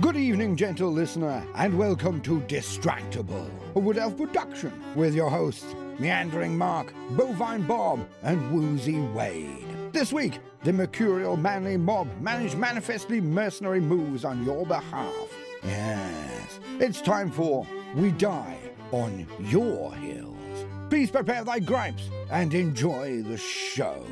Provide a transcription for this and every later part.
Good evening, gentle listener, and welcome to Distractible, a Wood Elf production with your hosts, Meandering Mark, Bovine Bob, and Woozy Wade. This week, the mercurial manly mob manage manifestly mercenary moves on your behalf. Yes, it's time for We Die on Your Hills. Please prepare thy gripes and enjoy the show.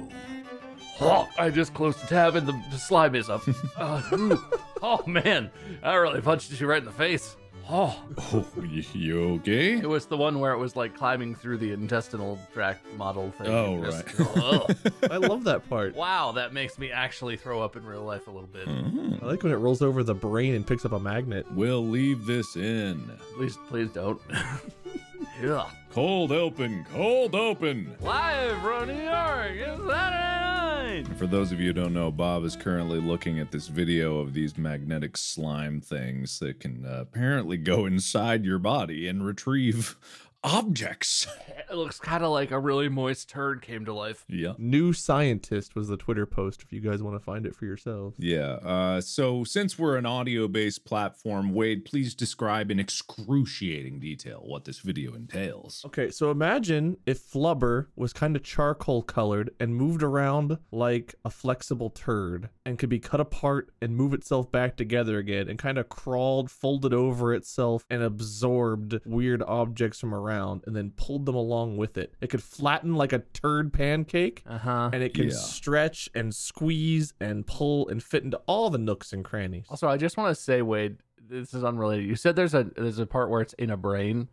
Oh, I just closed the tab and the, the slime is up. Uh, oh man, I really punched you right in the face. Oh, Oh, y- you okay? it was the one where it was like climbing through the intestinal tract model thing. Oh, just- right. Ugh. I love that part. wow, that makes me actually throw up in real life a little bit. Mhm. I like when it rolls over the brain and picks up a magnet. We'll leave this in. Please, please don't. Yeah. Cold open, cold open. Live from New York, it's Saturday night. For those of you who don't know, Bob is currently looking at this video of these magnetic slime things that can uh, apparently go inside your body and retrieve objects. It looks kind of like a really moist turd came to life. Yeah. New scientist was the Twitter post. If you guys want to find it for yourselves. Yeah. Uh, so, since we're an audio based platform, Wade, please describe in excruciating detail what this video entails. Okay, so imagine if Flubber was kind of charcoal colored and moved around like a flexible turd and could be cut apart and move itself back together again and kind of crawled, folded over itself, and absorbed weird objects from around and then pulled them along with it. It could flatten like a turd pancake Uh huh. and it can Yeah. stretch and squeeze and pull and fit into all the nooks and crannies. Also, I just want to say, Wade, this is unrelated. You said there's a there's a part where it's in a brain.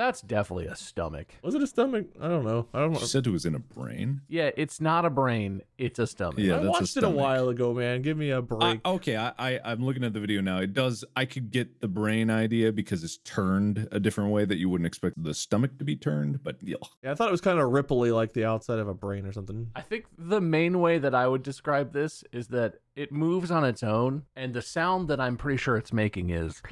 That's definitely a stomach. Was it a stomach? I don't know. I don't know. She said it was in a brain. Yeah, it's not a brain. It's a stomach. Yeah, I that's a watched it a while ago, man. Give me a break. okay, I, I I'm looking at the video now. It does. I could get the brain idea because it's turned a different way that you wouldn't expect the stomach to be turned. But yeah, yeah, I thought it was kind of ripply, like the outside of a brain or something. I think the main way that I would describe this is that it moves on its own, and the sound that I'm pretty sure it's making is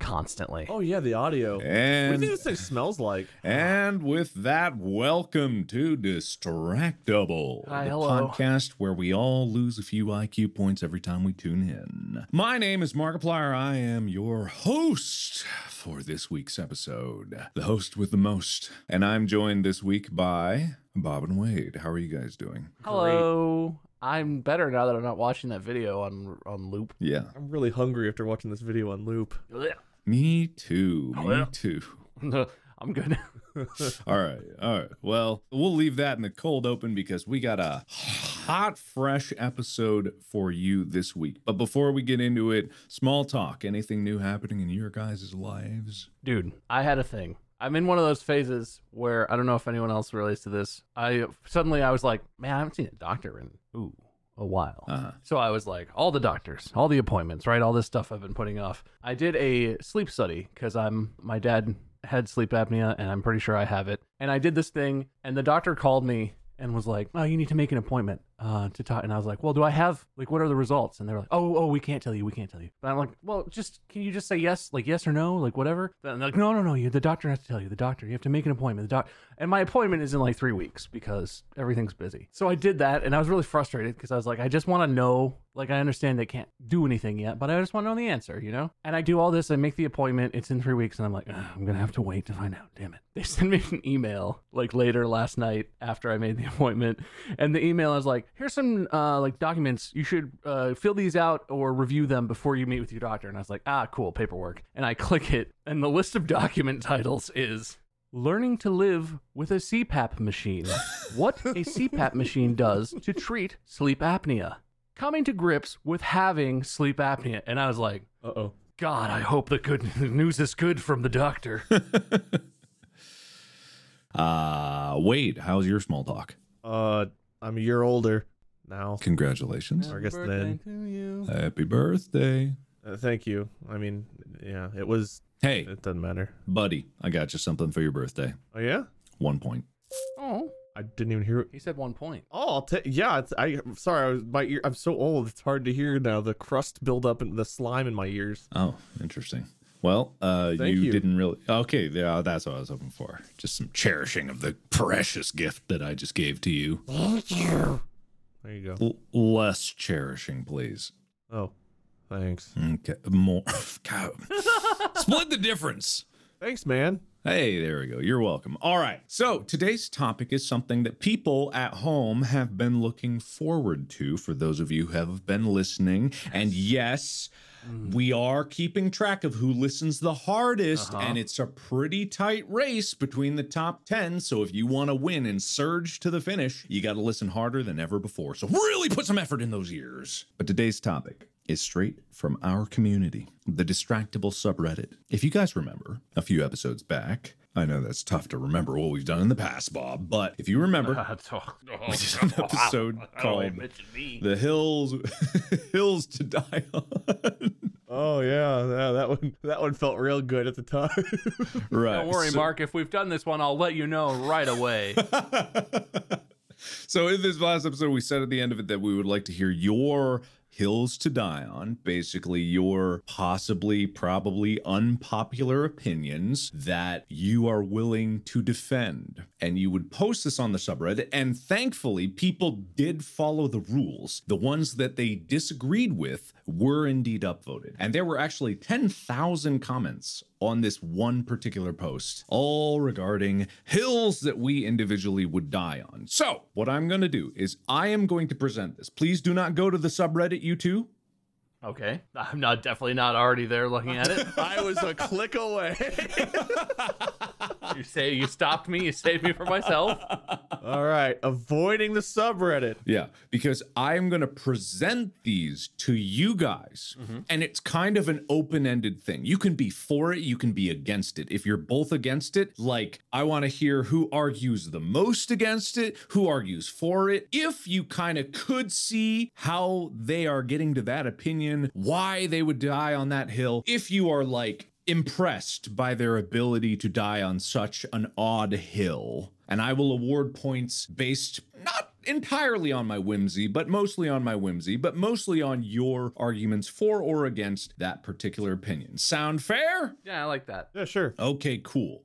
constantly. Oh yeah, the audio. what do you and think this thing smells like? and with that, welcome to Distractible, Hi, the hello. podcast where we all lose a few IQ points every time we tune in. My name is Markiplier. I am your host for this week's episode, the host with the most, and I'm joined this week by Bob and Wade. How are you guys doing? Hello. I'm better now that I'm not watching that video on on loop. Yeah. I'm really hungry after watching this video on loop. Me too. Oh, me yeah. too. I'm good. All right. All right. Well, we'll leave that in the cold open because we got a hot, fresh episode for you this week. But before we get into it, small talk. Anything new happening in your guys' lives? Dude, I had a thing. I'm in one of those phases where I don't know if anyone else relates to this. I suddenly I was like, man, I haven't seen a doctor in ooh a while. Uh-huh. So I was like, all the doctors, all the appointments, right? All this stuff I've been putting off. I did a sleep study because I'm my dad had sleep apnea and I'm pretty sure I have it. And I did this thing and the doctor called me and was like, "Oh, you need to make an appointment uh, to talk." And I was like, "Well, do I have like what are the results?" And they were like, "Oh, oh, we can't tell you. We can't tell you." But I'm like, "Well, just can you just say yes, like yes or no, like whatever?" And they're like, "No, no, no. You the doctor has to tell you. The doctor. You have to make an appointment. The doc." And my appointment is in like three weeks because everything's busy. So I did that, and I was really frustrated because I was like, I just want to know. Like I understand they can't do anything yet, but I just want to know the answer, you know. And I do all this. I make the appointment. It's in three weeks, and I'm like, I'm gonna have to wait to find out. Damn it. They sent me an email like later last night after I made the appointment, and the email is like, here's some uh, like documents. You should uh, fill these out or review them before you meet with your doctor. And I was like, ah, cool, paperwork. And I click it, and the list of document titles is learning to live with a CPAP machine. what a CPAP machine does to treat sleep apnea. Coming to grips with having sleep apnea. And I was like, Uh oh. God, I hope the good news is good from the doctor. Uh, Wade, how's your small talk? Uh, I'm a year older now. Congratulations. I guess then. to you. Happy birthday. Uh, thank you. I mean, yeah, it was. Hey, It doesn't matter. buddy, I got you something for your birthday. Oh yeah. One point. Oh, I didn't even hear. It. He said one point. Oh, I'll take. Yeah, it's, I. I'm sorry. I was my ear. I'm so old. It's hard to hear now. The crust build up and the slime in my ears. Oh, interesting. Well, uh, you, you. didn't really. Okay, yeah, that's what I was hoping for. Just some cherishing of the precious gift that I just gave to you. There you go. L- less cherishing, please. Oh, thanks. Okay, more. God. Split the difference. Thanks, man. Hey, there we go. You're welcome. All right. So today's topic is something that people at home have been looking forward to for those of you who have been listening. And yes, Mm. we are keeping track of who listens the hardest, uh-huh. and it's a pretty tight race between the top 10. So if you want to win and surge to the finish, you got to listen harder than ever before. So really put some effort in those ears. But today's topic is straight from our community, the Distractible subreddit. If you guys remember a few episodes back, I know that's tough to remember what we've done in the past, Bob, but if you remember, we did an episode called The Hills Hills to Die On. Oh yeah, yeah. That one. That one felt real good at the time. right. Don't worry, so- Mark. If we've done this one, I'll let you know right away. so in this last episode, we said at the end of it that we would like to hear your hills to die on, basically your possibly, probably unpopular opinions that you are willing to defend. And you would post this on the subreddit, and thankfully, people did follow the rules. The ones that they disagreed with were indeed upvoted. And there were actually 10,000 comments on this one particular post, all regarding hills that we individually would die on. So, what I'm going to do is I am going to present this. Please do not go to the subreddit, you two. Okay, I'm not definitely not already there looking at it. I was a click away. You say you stopped me. You saved me from myself. All right, avoiding the subreddit. Yeah, because I'm going to present these to you guys, mm-hmm. and it's kind of an open ended thing. You can be for it, you can be against it. If you're both against it, like, I want to hear who argues the most against it, who argues for it. If you kind of could see how they are getting to that opinion, why they would die on that hill, if you are like, impressed by their ability to die on such an odd hill. And I will award points based not entirely on my whimsy, but mostly on my whimsy, but mostly on your arguments for or against that particular opinion. Sound fair? Yeah, I like that. Yeah, sure. Okay, cool.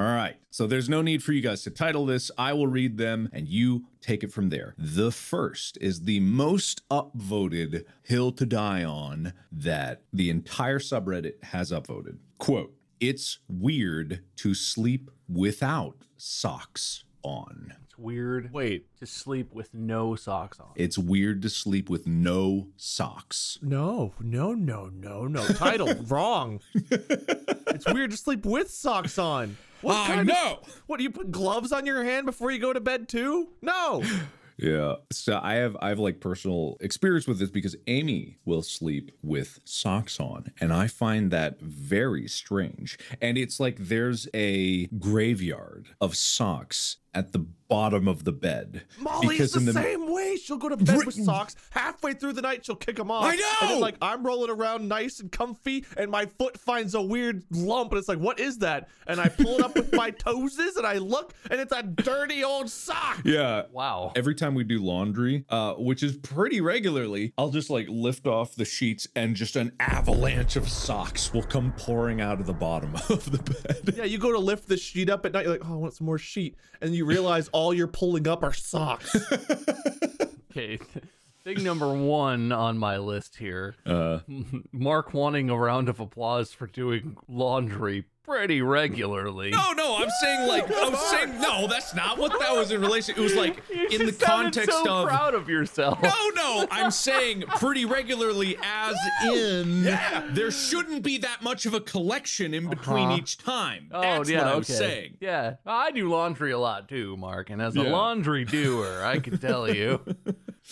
All right. So there's no need for you guys to title this. I will read them and you take it from there. The first is the most upvoted hill to die on that the entire subreddit has upvoted. Quote, it's weird to sleep without socks on. It's weird Wait, to sleep with no socks on. It's weird to sleep with no socks. no, no, no, no, no. Title wrong. It's weird to sleep with socks on. What I kind of- know. what do you put gloves on your hand before you go to bed too? No. Yeah. So I have I have like personal experience with this because Amy will sleep with socks on and I find that very strange. And it's like there's a graveyard of socks at the bottom of the bed. Molly's the, same way. She'll go to bed with socks. Halfway through the night, she'll kick them off. I And know! then, like I'm rolling around nice and comfy, and my foot finds a weird lump, and it's like, what is that? And I pull it up with my toeses, and I look, and it's a dirty old sock. Yeah. Wow. Every time we do laundry, uh, which is pretty regularly, I'll just like lift off the sheets and just an avalanche of socks will come pouring out of the bottom of the bed. Yeah, you go to lift the sheet up at night. You're like, oh, I want some more sheet, and you realize all you're pulling up are socks. Okay. Thing number one on my list here Uh, Mark wanting a round of applause for doing laundry pretty regularly. no, no, I'm saying like I'm saying no, that's not what that was in relation. It was like You in the just sounded context so of proud of yourself. No, no, I'm saying pretty regularly, as in there shouldn't be that much of a collection in between Uh-huh. each time. Oh That's yeah, what I okay. saying. Yeah, I do laundry a lot too, Mark. And as a Yeah. laundry doer, I can tell you.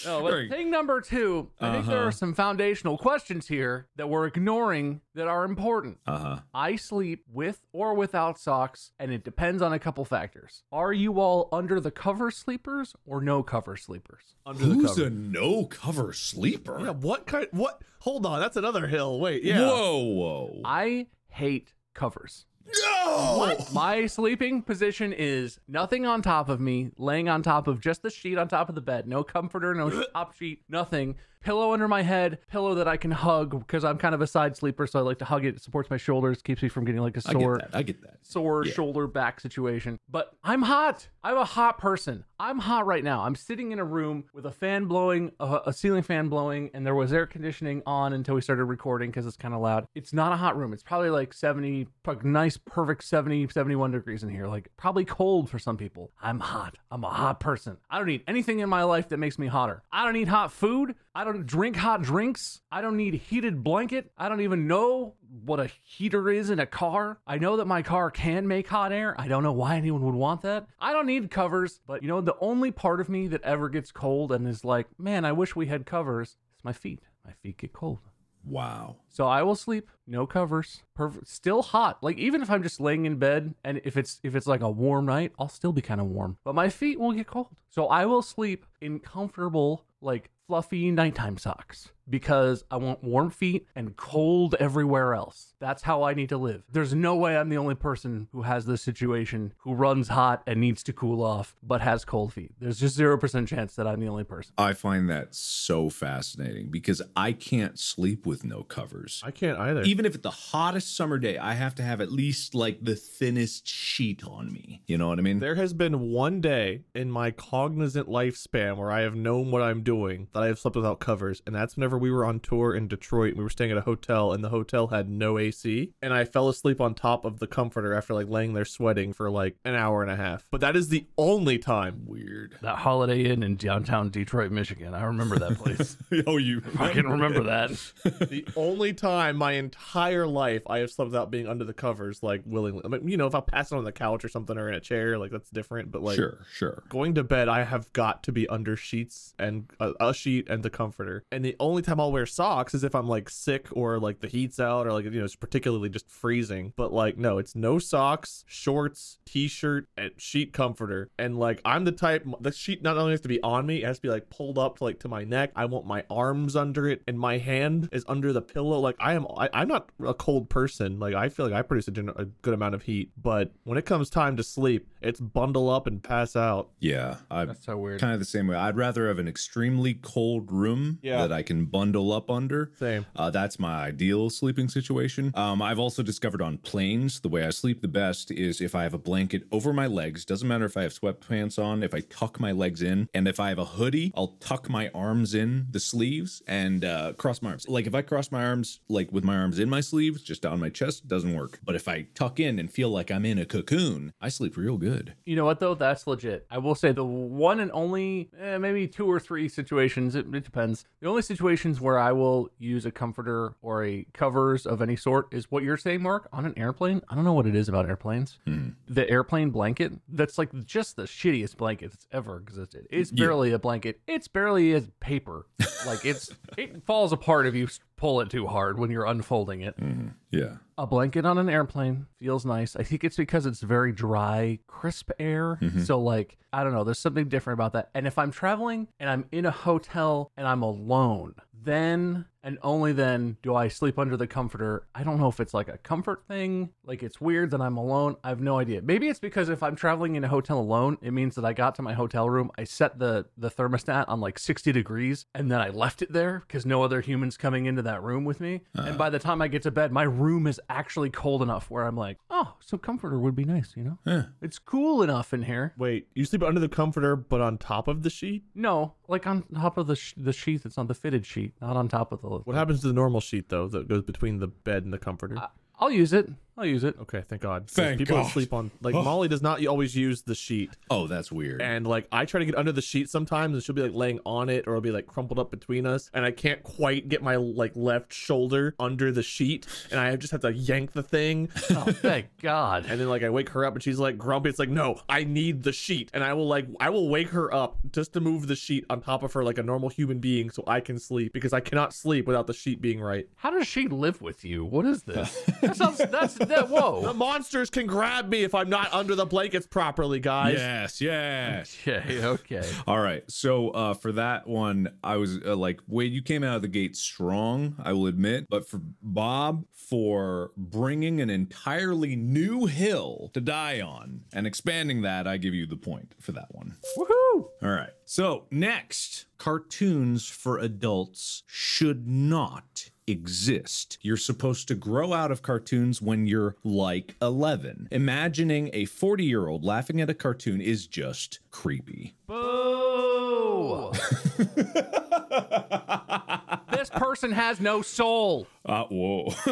No, but Very- thing number two, I think there Uh-huh. are some foundational questions here that we're ignoring that are important. Uh huh. I sleep with or without socks, and it depends on a couple factors. Are you all under the cover sleepers or no cover sleepers? Under the Who's cover. a no cover sleeper? Yeah, what kind? What? Hold on, that's another hill. Wait, yeah. Whoa, whoa. I hate covers. No! My sleeping position is nothing on top of me, laying on top of just the sheet on top of the bed. No comforter, no top sheet, nothing. Pillow under my head, pillow that I can hug because I'm kind of a side sleeper, so I like to hug it. It supports my shoulders, keeps me from getting like a sore get that. I get that. sore Yeah. shoulder back situation. But I'm hot. I'm a hot person. I'm hot right now. I'm sitting in a room with a fan blowing, a, a ceiling fan blowing, and there was air conditioning on until we started recording because it's kind of loud. It's not a hot room. It's probably like 70, like nice, perfect 70, 71 degrees in here. Like probably cold for some people. I'm hot. I'm a hot person. I don't need anything in my life that makes me hotter. I don't need hot food. I don't drink hot drinks. I don't need heated blanket. I don't even know what a heater is in a car. I know that my car can make hot air. I don't know why anyone would want that. I don't need covers, but you know, the only part of me that ever gets cold and is like, man, I wish we had covers is my feet. My feet get cold. Wow. So I will sleep, no covers, perfect, still hot. Like even if I'm just laying in bed and if it's if it's like a warm night, I'll still be kind of warm. But my feet will get cold. So I will sleep in comfortable like fluffy nighttime socks because I want warm feet and cold everywhere else. That's how I need to live. There's no way I'm the only person who has this situation who runs hot and needs to cool off but has cold feet. There's just 0% chance that I'm the only person. I find that so fascinating because I can't sleep with no covers. I can't either. Even if it's the hottest summer day, I have to have at least like the thinnest sheet on me. You know what I mean? There has been one day in my cognizant lifespan where I have known what I'm doing that I have slept without covers, and that's whenever we were on tour in Detroit. We were staying at a hotel, and the hotel had no AC, and I fell asleep on top of the comforter after like laying there sweating for like an hour and a half. But that is the only time. Weird. That Holiday Inn in downtown Detroit, Michigan. I remember that place. oh, you. I can remember that. the only time my entire life I have slept without being under the covers, like willingly. I mean, you know, if I pass it on the couch or something or in a chair, like that's different. But like, sure, sure. Going to bed, I have got to be under sheets and a, a sheet and the comforter. And the only time I'll wear socks is if I'm like sick or like the heat's out or like you know it's particularly just freezing. But like no, it's no socks, shorts, t-shirt, and sheet comforter. And like I'm the type the sheet not only has to be on me, it has to be like pulled up to like to my neck. I want my arms under it, and my hand is under the pillow. Like I am, I, I'm not a cold person. Like I feel like I produce a, gen- a good amount of heat. But when it comes time to sleep, it's bundle up and pass out. Yeah, I'm That's so weird. kind of the same way. I'd rather have an extremely cold room Yeah. that I can bundle up under. Same. Uh, that's my ideal sleeping situation. Um, I've also discovered on planes the way I sleep the best is if I have a blanket over my legs. Doesn't matter if I have sweatpants on, if I tuck my legs in, and if I have a hoodie, I'll tuck my arms in the sleeves and uh, cross my arms. Like if I cross my arms, like with my arms in my sleeves, just down my chest, doesn't work. But if I tuck in and feel like I'm in a cocoon, I sleep real good. You know what though? That's legit. I will say the one and only, eh, maybe two or three situations. It, it depends. The only situations situations where I will use a comforter or a covers of any sort is what you're saying, Mark, on an airplane. I don't know what it is about airplanes. Hmm. The airplane blanket, that's like just the shittiest blanket that's ever existed. It's barely a blanket. It's barely a paper. like it's it falls apart if you pull it too hard when you're unfolding it. Mm-hmm. Yeah. A blanket on an airplane feels nice. I think it's because it's very dry, crisp air. Mm-hmm. So, like, I don't know, there's something different about that. And if I'm traveling and I'm in a hotel and I'm alone, then and only then do I sleep under the comforter. I don't know if it's like a comfort thing, like it's weird that I'm alone. I have no idea. Maybe it's because if I'm traveling in a hotel alone, it means that I got to my hotel room, I set the the thermostat on like 60 degrees, and then I left it there because no other humans coming into that room with me. Uh. And by the time I get to bed, my room is actually cold enough where I'm like, oh, some comforter would be nice, you know? Yeah. It's cool enough in here. Wait, you sleep under the comforter, but on top of the sheet? No, like on top of the sh- the sheet that's on the fitted sheet, not on top of the. What happens to the normal sheet though that goes between the bed and the comforter? I'll use it. I'll use it. okay, thank God. Thank people that God. sleep on like oh. Molly does not always use the sheet, Oh, that's weird. and like I try to get under the sheet sometimes, and she'll be like laying on it, or it'll be like crumpled up between us, and I can't quite get my like left shoulder under the sheet, and I just have to yank the thing, Oh, thank God. and then like I wake her up, and she's like grumpy. It's like no, I need the sheet, and I will like I will wake her up just to move the sheet on top of her like a normal human being, so I can sleep because I cannot sleep without the sheet being right. How does she live with you? What is this? That sounds. That's that. The monsters can grab me if I'm not under the blankets properly, guys. yes, yes. Okay. Okay. All right. So uh, for that one, I was uh, like, Wade, you came out of the gate strong, I will admit. But for Bob, for bringing an entirely new hill to die on and expanding that, I give you the point for that one. Woohoo! All right. So next, cartoons for adults should not exist. You're supposed to grow out of cartoons when you're like 11. Imagining a 40 year old laughing at a cartoon is just creepy. Boo! this person has no soul. Uh, whoa.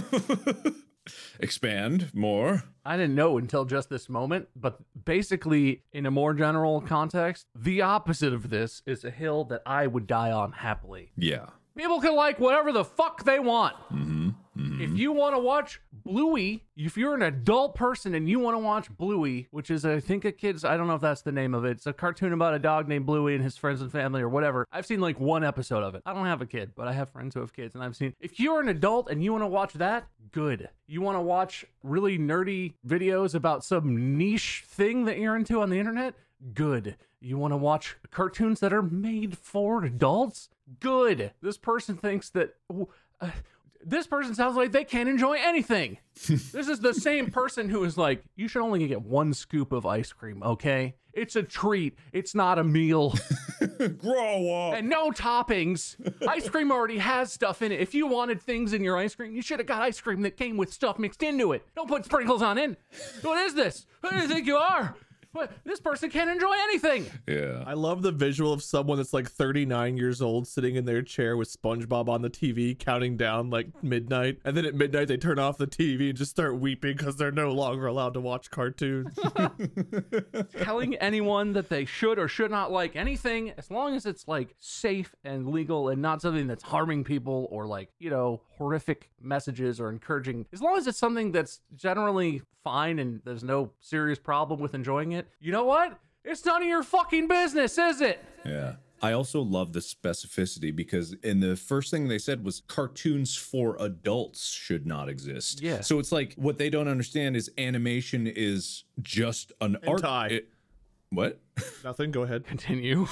Expand more. I didn't know until just this moment, but basically, in a more general context, the opposite of this is a hill that I would die on happily. Yeah. People can like whatever the fuck they want. Mm-hmm. Mm-hmm. If you want to watch Bluey, if you're an adult person and you want to watch Bluey, which is I think a kid's I don't know if that's the name of it. It's a cartoon about a dog named Bluey and his friends and family or whatever. I've seen like one episode of it. I don't have a kid, but I have friends who have kids and I've seen. If you're an adult and you want to watch that, good. You want to watch really nerdy videos about some niche thing that you're into on the internet? Good. You want to watch cartoons that are made for adults? Good. This person thinks that. Uh, this person sounds like they can't enjoy anything. this is the same person who is like, you should only get one scoop of ice cream, okay? It's a treat. It's not a meal. Grow up. and no toppings. Ice cream already has stuff in it. If you wanted things in your ice cream, you should have got ice cream that came with stuff mixed into it. Don't put sprinkles on it. What is this? Who do you think you are? What? This person can't enjoy anything. Yeah. I love the visual of someone that's like 39 years old sitting in their chair with SpongeBob on the TV counting down like midnight. And then at midnight, they turn off the TV and just start weeping because they're no longer allowed to watch cartoons. telling anyone that they should or should not like anything as long as it's like safe and legal and not something that's harming people or like you know horrific messages or encouraging as long as it's something that's generally fine and there's no serious problem with enjoying it you know what it's none of your fucking business is it Yeah. I also love the specificity because in the first thing they said was cartoons for adults should not exist. Yeah. So it's like what they don't understand is animation is just an art. It- what? Nothing. Go ahead. continue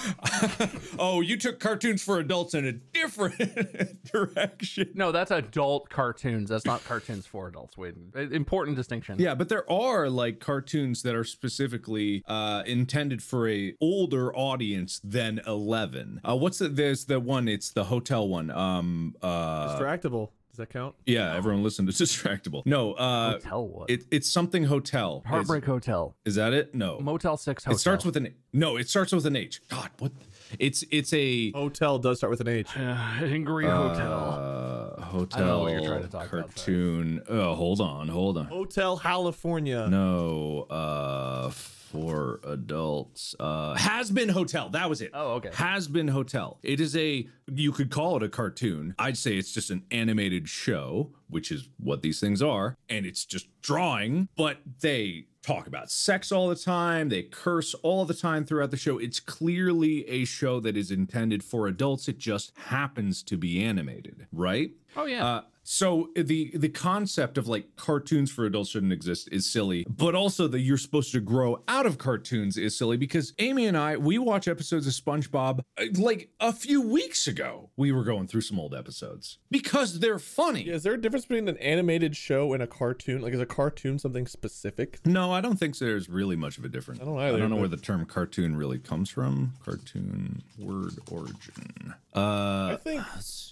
oh, you took cartoons for adults in a different direction. no that's adult cartoons that's not cartoons for adults wait important distinction Yeah, but there are like cartoons that are specifically uh, intended for a older audience than 11. Uh, what's the there's the one it's the hotel one. Um uh Distractible. Does that count? yeah, everyone listen to Distractible. No, uh hotel what it, it's something hotel. Is- heartbreak hotel Is, that it? No. motel 6 hotel it starts with an No, it starts with an H. God, what it's it's a Hotel does start with an H. uh, angry hotel uh, hotel what you're trying to talk about, cartoon. Oh, hold on, hold on. Hotel California. No, uh for adults. Uh, Hazbin Hotel. That was it. Oh, okay. Hazbin Hotel. It is a, you could call it a cartoon. I'd say it's just an animated show, which is what these things are. And it's just drawing, but they talk about sex all the time. They curse all the time throughout the show. It's clearly a show that is intended for adults. It just happens to be animated, right? Oh, yeah. Uh, so the the concept of like cartoons for adults shouldn't exist is silly, but also that you're supposed to grow out of cartoons is silly because Amy and I we watch episodes of SpongeBob uh, like a few weeks ago. We were going through some old episodes because they're funny. Yeah, is there a difference between an animated show and a cartoon? Like, is a cartoon something specific? No, I don't think there's really much of a difference. I don't either, I don't know where the term cartoon really comes from. Cartoon word origin. I Uh, think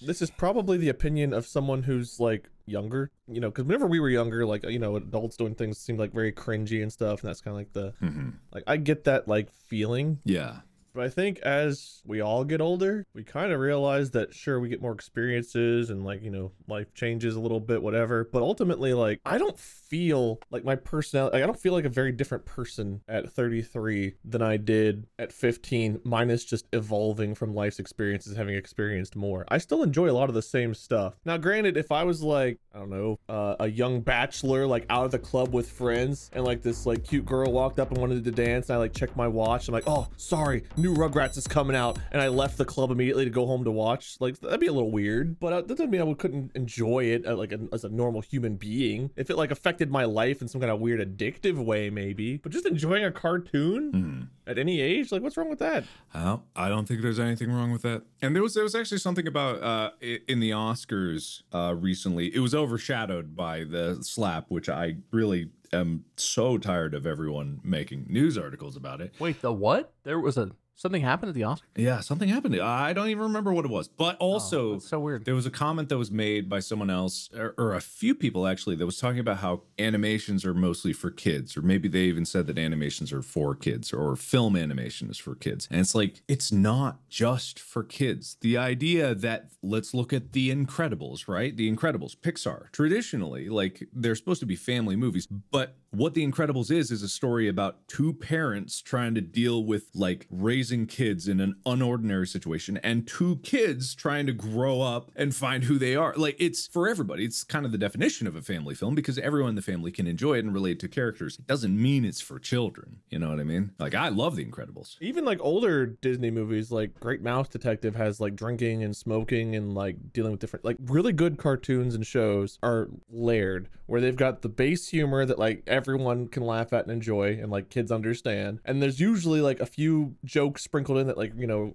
this is probably the opinion of someone who's like younger, you know, because whenever we were younger, like you know, adults doing things seemed like very cringy and stuff, and that's kind of like the mhm. like I get that like feeling, yeah. but I think as we all get older, we kind of realize that sure we get more experiences and like you know life changes a little bit, whatever. But ultimately, like I don't feel like my personality, like, I don't feel like a very different person at 33 than I did at 15, minus just evolving from life's experiences, having experienced more. I still enjoy a lot of the same stuff. Now, granted, if I was like I don't know uh, a young bachelor like out of the club with friends and like this like cute girl walked up and wanted to dance and I like checked my watch I'm like oh sorry new Rugrats is coming out and I left the club immediately to go home to watch like that'd be a little weird but uh, that doesn't mean I couldn't enjoy it uh, like as a normal human being if it like affected my life in some kind of weird addictive way maybe but just enjoying a cartoon Hmm. at any age like what's wrong with that Well, I don't think there's anything wrong with that. And there was there was actually something about uh in the Oscars uh recently. It was overshadowed by the slap, which I really am so tired of everyone making news articles about it. Wait, the what? There was a something happened at the Oscars. Yeah, something happened. I don't even remember what it was. But oh, also, Oh, so weird. there was a comment that was made by someone else, or, or a few people actually, that was talking about how animations are mostly for kids, or maybe they even said that animations are for kids, or film animation is for kids. And it's like, it's not just for kids. The idea that let's look at The Incredibles, right? The Incredibles, Pixar, traditionally, like they're supposed to be family movies, but what The Incredibles is, is a story about two parents trying to deal with like raising kids in an unordinary situation and two kids trying to grow up and find who they are. Like it's for everybody. It's kind of the definition of a family film because everyone in the family can enjoy it and relate to characters. It doesn't mean it's for children. You know what I mean? Like I love The Incredibles. even like older Disney movies, like Great Mouse Detective has like drinking and smoking and like dealing with different, like really good cartoons and shows are layered where they've got the base humor that like everyone can laugh at and enjoy and like kids understand. And there's usually like a few jokes sprinkled in that like, you know,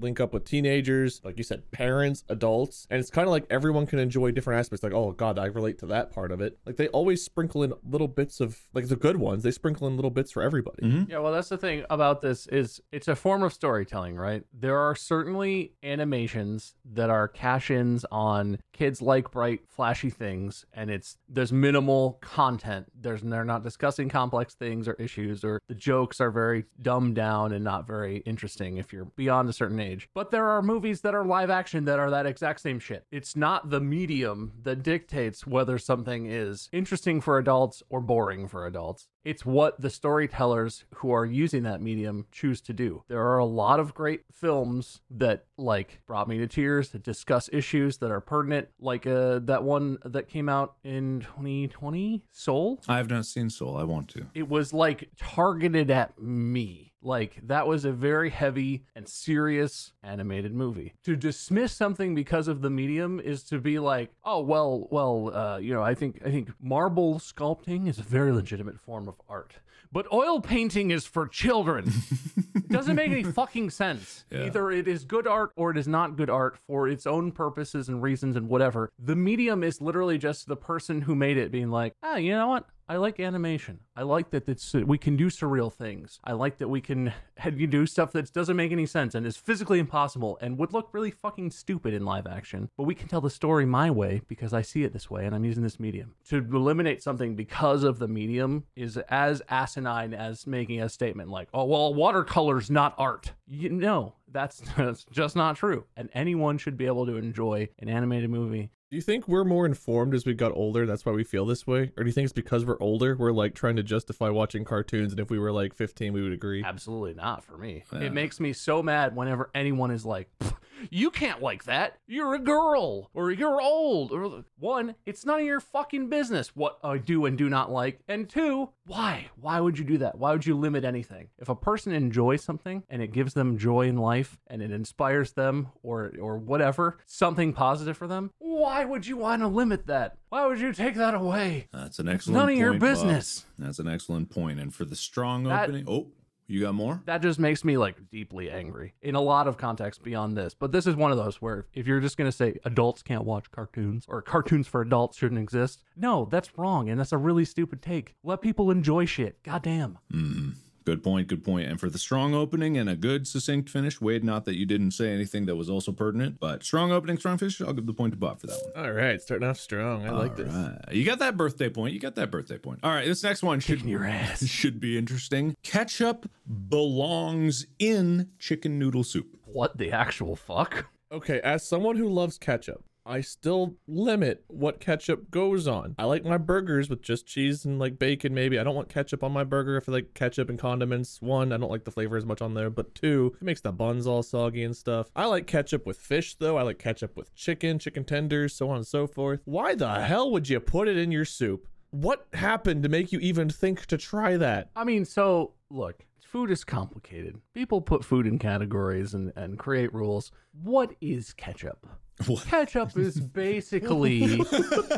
link up with teenagers, like you said, parents, adults, and it's kind of like everyone can enjoy different aspects. Like, oh god, I relate to that part of it. Like they always sprinkle in little bits of like the good ones. They sprinkle in little bits for everybody. Mm-hmm. Yeah, well, that's the thing about this is it's a form of storytelling, right? There are certainly animations that are cash-ins on kids like bright, flashy things, and it's there's minimal content. There's they're not discussing complex things or issues, or the jokes are very dumbed down and not very interesting if you're beyond a certain age. But there are movies that are live action that are that exact same shit. It's not the medium that dictates whether something is interesting for adults or boring for adults. It's what the storytellers who are using that medium choose to do. There are a lot of great films that like brought me to tears that discuss issues that are pertinent, like uh, that one that came out in 2020, Soul. I have not seen Soul. I want to. It was like targeted at me. Like that was a very heavy and serious animated movie. To dismiss something because of the medium is to be like, oh well, well, uh, you know, I think I think marble sculpting is a very legitimate form of art, but oil painting is for children. it doesn't make any fucking sense. Yeah. Either it is good art or it is not good art for its own purposes and reasons and whatever. The medium is literally just the person who made it being like, ah, you know what? I like animation. I like that it's uh, we can do surreal things. I like that we can do stuff that doesn't make any sense and is physically impossible and would look really fucking stupid in live action. But we can tell the story my way because I see it this way and I'm using this medium. To eliminate something because of the medium is as asinine as making a statement like, "Oh well, watercolor's not art." You know, That's, that's just not true. And anyone should be able to enjoy an animated movie. Do you think we're more informed as we got older? That's why we feel this way? Or do you think it's because we're older? We're like trying to justify watching cartoons, and if we were like 15, we would agree. Absolutely not for me. Yeah. It makes me so mad whenever anyone is like, "Pff, "You can't like that. You're a girl, or you're old." Or one, it's none of your fucking business what I do and do not like. And two, why? Why would you do that? Why would you limit anything? If a person enjoys something and it gives them joy in life and it inspires them or or whatever, something positive for them, why would you want to limit that? Why would you take that away? That's an excellent none of your point, Bob. business. That's an excellent point. And for the strong That- opening, oh, you got more? that just makes me like deeply angry in a lot of contexts beyond this. But this is one of those where if you're just gonna say adults can't watch cartoons or cartoons for adults shouldn't exist, no, that's wrong and that's a really stupid take. Let people enjoy shit. Goddamn. Mm, good point, good point. And for the strong opening and a good succinct finish, Wade, not that you didn't say anything that was also pertinent, but strong opening, strong finish, I'll give the point to Bob for that one. All right, starting off strong. I like this. right. You got that birthday point. You got that birthday point. All right, this next one should your ass. should be interesting. Ketchup belongs in chicken noodle soup. What the actual fuck? Okay, as someone who loves ketchup, I still limit what ketchup goes on. I like my burgers with just cheese and like bacon, maybe. I don't want ketchup on my burger if I like ketchup and condiments. One, I don't like the flavor as much on there, but two, it makes the buns all soggy and stuff. I like ketchup with fish, though. I like ketchup with chicken, chicken tenders, so on and so forth. Why the hell would you put it in your soup? What happened to make you even think to try that? I mean, so look, food is complicated. People put food in categories and, and create rules. What is ketchup? What? Ketchup is basically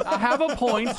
I have a point.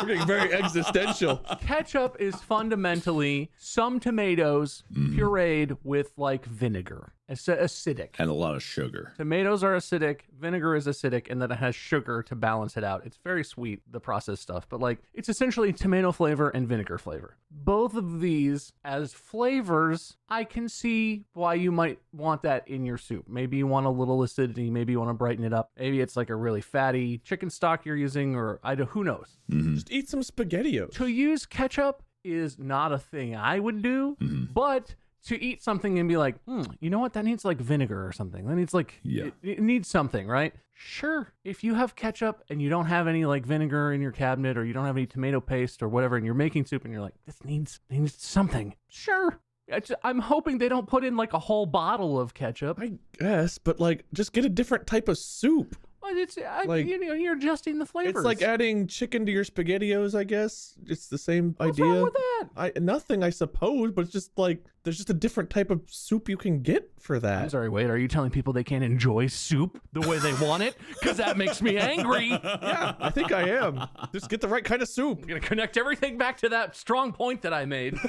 We're getting very existential. Ketchup is fundamentally some tomatoes mm. pureed with like vinegar. It's acidic. And a lot of sugar. Tomatoes are acidic, vinegar is acidic, and then it has sugar to balance it out. It's very sweet, the processed stuff, but like it's essentially tomato flavor and vinegar flavor. Both of these as flavors, I can see why you might want that in your soup. Maybe you want a little acidity, maybe you want to brighten it up. Maybe it's like a really fatty chicken stock you're using, or I don't, who knows. Mm-hmm. Just eat some SpaghettiOs. To use ketchup is not a thing I would do, mm-hmm. but to eat something and be like, hmm, you know what? That needs like vinegar or something. That needs like, Yeah. it, it needs something, right? Sure. If you have ketchup and you don't have any like vinegar in your cabinet or you don't have any tomato paste or whatever, and you're making soup and you're like, this needs, needs something. Sure. I'm hoping they don't put in like a whole bottle of ketchup. I guess, but like, just get a different type of soup. But it's, I, Like- you know, you're adjusting the flavors. It's like adding chicken to your SpaghettiOs. I guess it's the same idea. What's idea. wrong with that? I nothing, I suppose, but it's just like there's just a different type of soup you can get for I'm that. sorry, wait. Are you telling people they can't enjoy soup the way they want it? Because that makes me angry. yeah, I think I am. Just get the right kind of soup. I'm gonna connect everything back to that strong point that I made.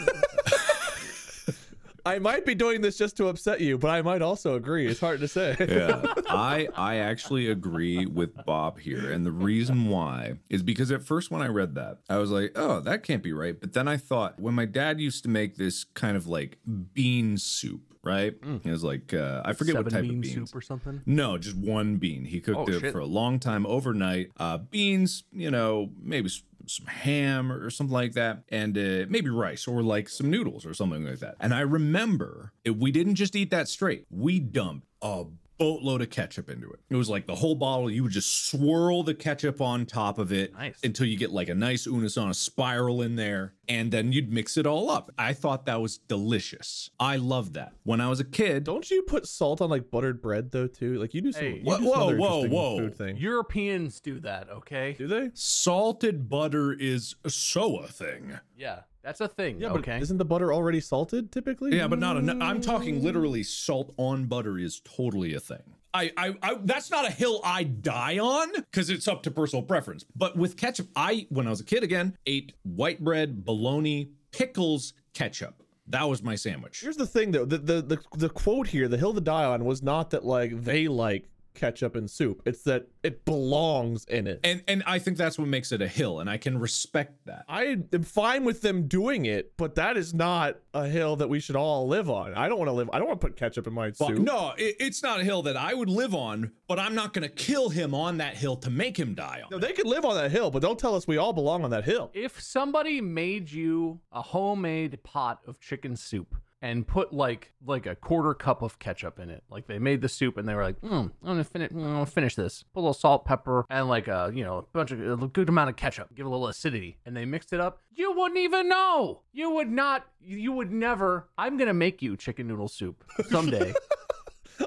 I might be doing this just to upset you, but I might also agree. It's hard to say. yeah i i actually agree with bob here and the reason why is because at first when i read that i was like oh that can't be right but then i thought when my dad used to make this kind of like bean soup right it was like uh, i forget Seven what type bean of beans soup or something. no, just one bean. He cooked Oh, it shit. for a long time overnight. Uh, beans, you know, maybe some ham or something like that, and uh, maybe rice or like some noodles or something like that. And I remember we didn't just eat that straight. We dumped a boatload of ketchup into it. It was like the whole bottle. You would just swirl the ketchup on top of it Nice. until you get like a nice unisona spiral in there, and then you'd mix it all up. I thought that was delicious. I loved that. When I was a kid, Don't you put salt on like buttered bread though too? Like you do some. Hey, you Whoa, do some whoa, other whoa, whoa. Food thing. Europeans do that, okay? do they? salted butter is so a thing. Yeah, that's a thing. Yeah, okay. but isn't the butter already salted typically? Yeah, but not enough. I'm talking mm. literally salt on butter is totally a thing. I, I, I that's not a hill I die on because it's up to personal preference. But with ketchup, I when I was a kid again ate white bread, bologna, pickles, ketchup. That was my sandwich. Here's the thing though, the, the the the quote here, the hill to die on, was not that like they like ketchup and soup. It's that it belongs in it. And and I think that's what makes it a hill, and I can respect that. I am fine with them doing it, but that is not a hill that we should all live on. I don't want to live. I don't want to put ketchup in my But soup. no, it, it's not a hill that I would live on, but I'm not gonna kill him on that hill to make him die on. No, they could live on that hill, but don't tell us we all belong on that hill. if somebody made you a homemade pot of chicken soup and put like like a quarter cup of ketchup in it. Like they made the soup and they were like, mm, I'm gonna finish, I'm gonna finish this. Put a little salt, pepper, and like a you know a bunch of a good amount of ketchup. Give a little acidity, and they mixed it up. You wouldn't even know. You would not. You would never. I'm gonna make you chicken noodle soup someday.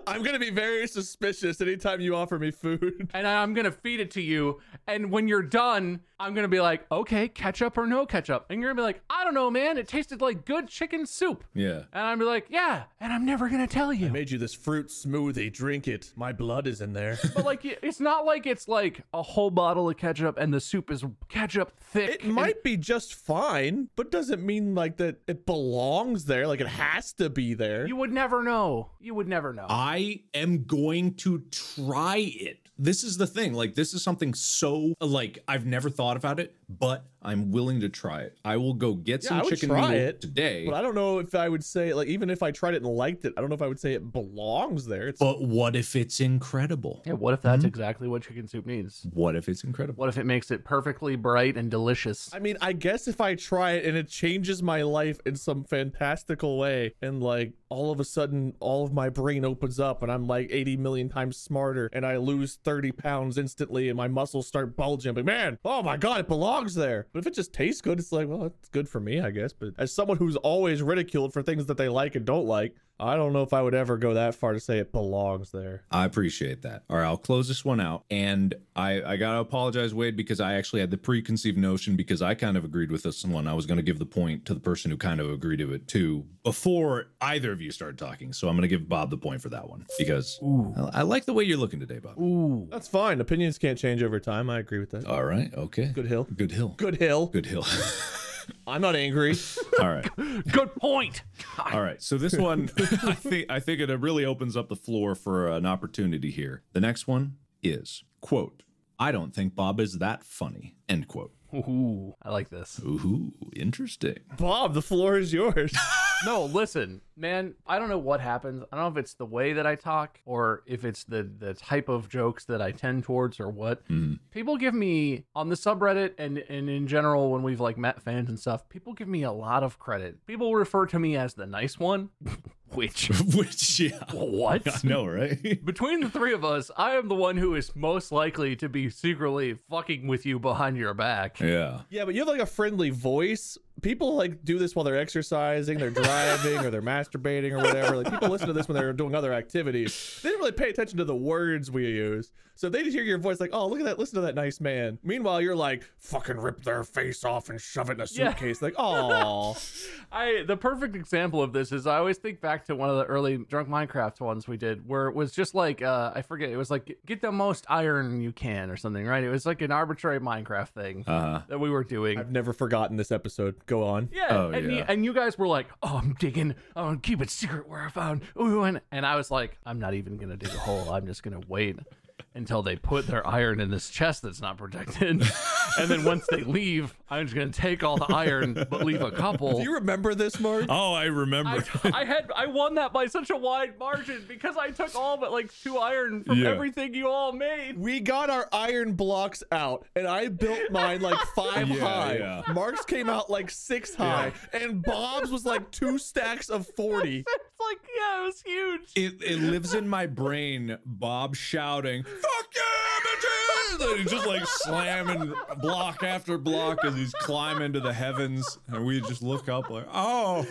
I'm gonna be very suspicious anytime you offer me food. and I'm gonna feed it to you. And when you're done, I'm gonna be like, okay, ketchup or no ketchup? And you're gonna be like, I don't know, man. It tasted like good chicken soup. Yeah. And I'm be like, yeah. And I'm never gonna tell you. I made you this fruit smoothie. Drink it. My blood is in there. but like, it's not like it's like a whole bottle of ketchup and the soup is ketchup thick. It and- might be just fine, but doesn't mean like that it belongs there. Like it has to be there. You would never know. You would never know. I am going to try it. This is the thing. Like, this is something so, like, I've never thought about it, but I'm willing to try it. I will go get Yeah, some I would chicken try noodle it, today. But I don't know if I would say like even if I tried it and liked it, I don't know if I would say it belongs there. It's But what if it's incredible? yeah, what if that's hmm? exactly what chicken soup needs? What if it's incredible? What if it makes it perfectly bright and delicious? I mean, I guess if I try it and it changes my life in some fantastical way, and like all of a sudden all of my brain opens up and I'm like 80 million times smarter and I lose 30 pounds instantly and my muscles start bulging, but man, oh my god, it belongs there. But if it just tastes good, it's like, well, it's good for me, I guess. But as someone who's always ridiculed for things that they like and don't like, I don't know if I would ever go that far to say it belongs there. I appreciate that. All right, I'll close this one out. And I, I got to apologize, Wade, because I actually had the preconceived notion because I kind of agreed with this one. I was going to give the point to the person who kind of agreed to it too before either of you started talking. So I'm going to give Bob the point for that one because I, I like the way you're looking today, Bob. Ooh. That's fine. Opinions can't change over time. I agree with that. All right. Okay. Good hill. Good hill. Good hill. Good hill. I'm not angry. All right. Good point. All right. So this one, I think, I think it really opens up the floor for an opportunity here. The next one is quote. I don't think Bob is that funny. End quote. Ooh, I like this. Ooh, interesting. Bob, the floor is yours. No, listen, man. I don't know what happens. I don't know if it's the way that I talk or if it's the the type of jokes that I tend towards or what. Mm-hmm. People give me on the subreddit and and in general when we've like met fans and stuff. People give me a lot of credit. People refer to me as the nice one, which Which, yeah. what? I know, right? Between the three of us, I am the one who is most likely to be secretly fucking with you behind your back. yeah. yeah, but you have like a friendly voice. People like do this while they're exercising, they're driving, or they're masturbating or whatever. Like people listen to this when they're doing other activities. They didn't really pay attention to the words we use. So they just hear your voice like, oh, look at that, listen to that nice man. Meanwhile, you're like, fucking rip their face off and shove it in a Yeah. suitcase. Like, oh. I the perfect example of this is I always think back to one of the early drunk Minecraft ones we did where it was just like uh I forget it was like get the most iron you can or something right it was like an arbitrary Minecraft thing Uh-huh. that we were doing I've never forgotten this episode. Go on. yeah, Oh, and, You, yeah. and you guys were like, "Oh, I'm digging. I'm gonna keep it secret where I found." Ooh, and, and I was like, "I'm not even gonna dig a hole. I'm just gonna wait until they put their iron in this chest that's not protected, and then once they leave, I'm just gonna take all the iron but leave a couple." Do you remember this, Mark? Oh, I remember. I, I had I won that by such a wide margin because I took all but like two iron from Yeah. everything you all made. We got our iron blocks out, and I built mine like five Yeah, high. yeah. Mark's came out like six high, and Bob's was like two stacks of 40. Yeah, it was huge. it, it lives in my brain. Bob shouting, "Fuck yeah, bitches!" And he's just like slamming block after block as he's climbing to the heavens, and we just look up like, "Oh,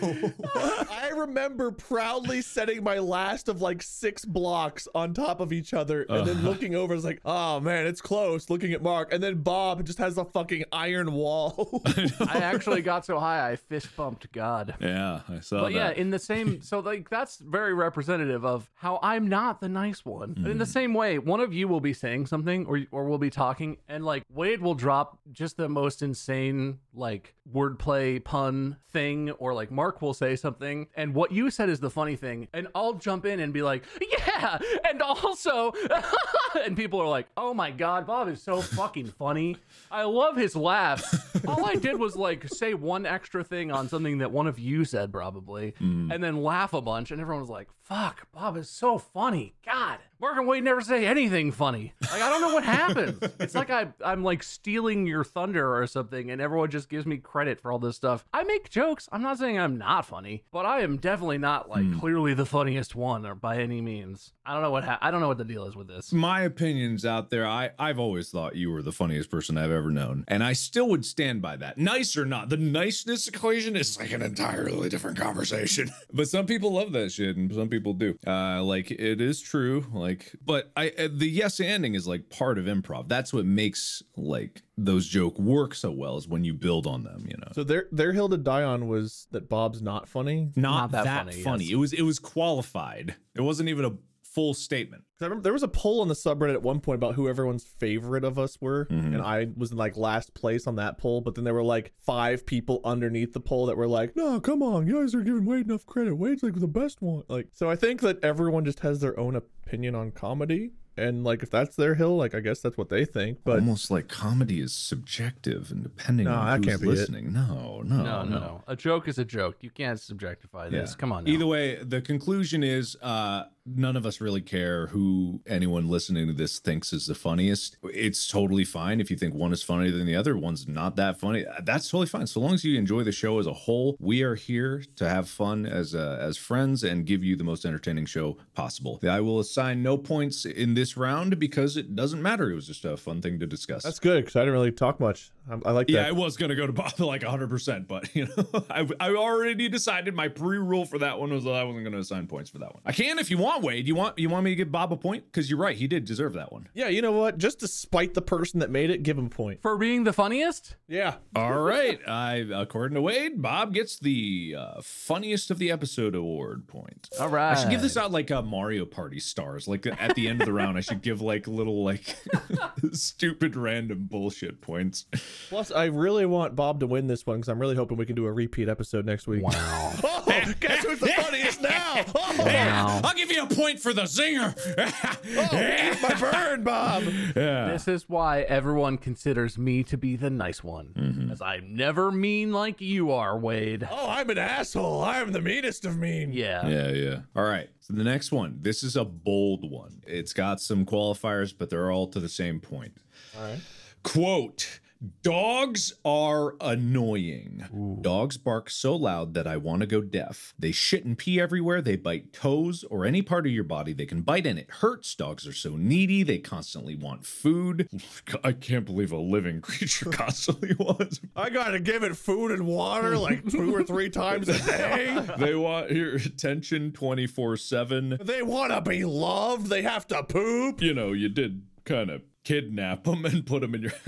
I remember proudly setting my last of like six blocks on top of each other, and then uh. looking over, it's like, oh man, it's close. Looking at Mark, and then Bob just has a fucking iron wall. I actually got so high I fist bumped God. yeah, I saw But yeah, in the same, so like that's very representative of how I'm not the nice one. But in the mm. same way, one of you will be saying something, or or we'll be talking, and like Wade will drop just the most insane like wordplay pun thing, or like Mark will say something, and what you said is the funny thing, and I'll jump in and be like, yeah, and also, and people are like, oh my god, Bob is so fucking funny. I love his laugh. All I did was like say one extra thing on something that one of you said probably, mm. and then laugh a bunch, and everyone was like, "Fuck, Bob is so funny." God, Mark and Wade never say anything funny. Like I don't know what happens. it's like I I'm like stealing your thunder or something, and everyone just gives me credit for all this stuff. I make jokes. I'm not saying I'm not funny, but I am definitely not like Hmm. clearly the funniest one or by any means. I don't know what ha- I don't know what the deal is with this. my opinions out there i i've always thought you were the funniest person i've ever known and i still would stand by that nice or not the niceness equation is like an entirely different conversation but some people love that shit and some people do uh like it is true like but i uh, the yes ending is like part of improv that's what makes like those joke work so well is when you build on them you know So their their hill to die on was that Bob's not funny. not, Not that that, funny, funny, yes. it was it was qualified it wasn't even a full statement 'Cause I remember there was a poll on the subreddit at one point about who everyone's favorite of us were, Mm-hmm. and I was in like last place on that poll. But then there were like five people underneath the poll that were like, "No, come on, you guys are giving Wade enough credit. Wade's like the best one." Like, so I think that everyone just has their own opinion on comedy, and like if that's their hill, like I guess that's what they think. But almost like comedy is subjective and depending No, on that who's can't listening. No, no, No, no, no. A joke is a joke. You can't subjectify this. Come on. Now. Either way, the conclusion is uh, none of us really care who anyone listening to this thinks is the funniest. It's totally fine if you think one is funnier than the other, one's not that funny. That's totally fine. So long as you enjoy the show as a whole, we are here to have fun as uh, as friends and give you the most entertaining show possible. I will assign no points in this round because it doesn't matter. It was just a fun thing to discuss. that's good because I didn't really talk much. I, I like Yeah. I was gonna go to Bob like 100, percent but you know, I, I already decided my pre-rule for that one was that I wasn't gonna assign points for that one. I can if you want, Wade. You want you want me to give Bob a point because you're right, he did deserve that one. yeah, you know what? Just to spite the person that made it, give him a point. For being the funniest? Yeah. All right, I according to Wade, Bob gets the uh, funniest of the episode award point. All right. I should give this out like a Mario Party stars. Like at the end of the round, I should give like little like stupid random bullshit points. Plus, I really want Bob to win this one because I'm really hoping we can do a repeat episode next week. Wow. Oh, guess who's the funniest now? Oh, Wow. I'll give you a point for the zinger. eat my burn, Bob. yeah. This is why everyone considers me to be the nice one. Mm-hmm. As I'm never mean like you are, Wade. Oh, I'm an asshole. I'm the meanest of mean. Yeah. Yeah, yeah. All right. So the next one, this is a bold one. It's got some qualifiers, but they're all to the same point. All right. Quote Dogs are annoying. Dogs bark so loud that I want to go deaf. They shit and pee everywhere. They bite toes or any part of your body they can bite, and it hurts. Dogs are so needy. They constantly want food. I can't believe a living creature constantly wants I gotta give it food and water like two or three times a day. They want your attention 24 7. They wanna be loved. They have to poop. you know, you did kind of kidnap them and put them in your.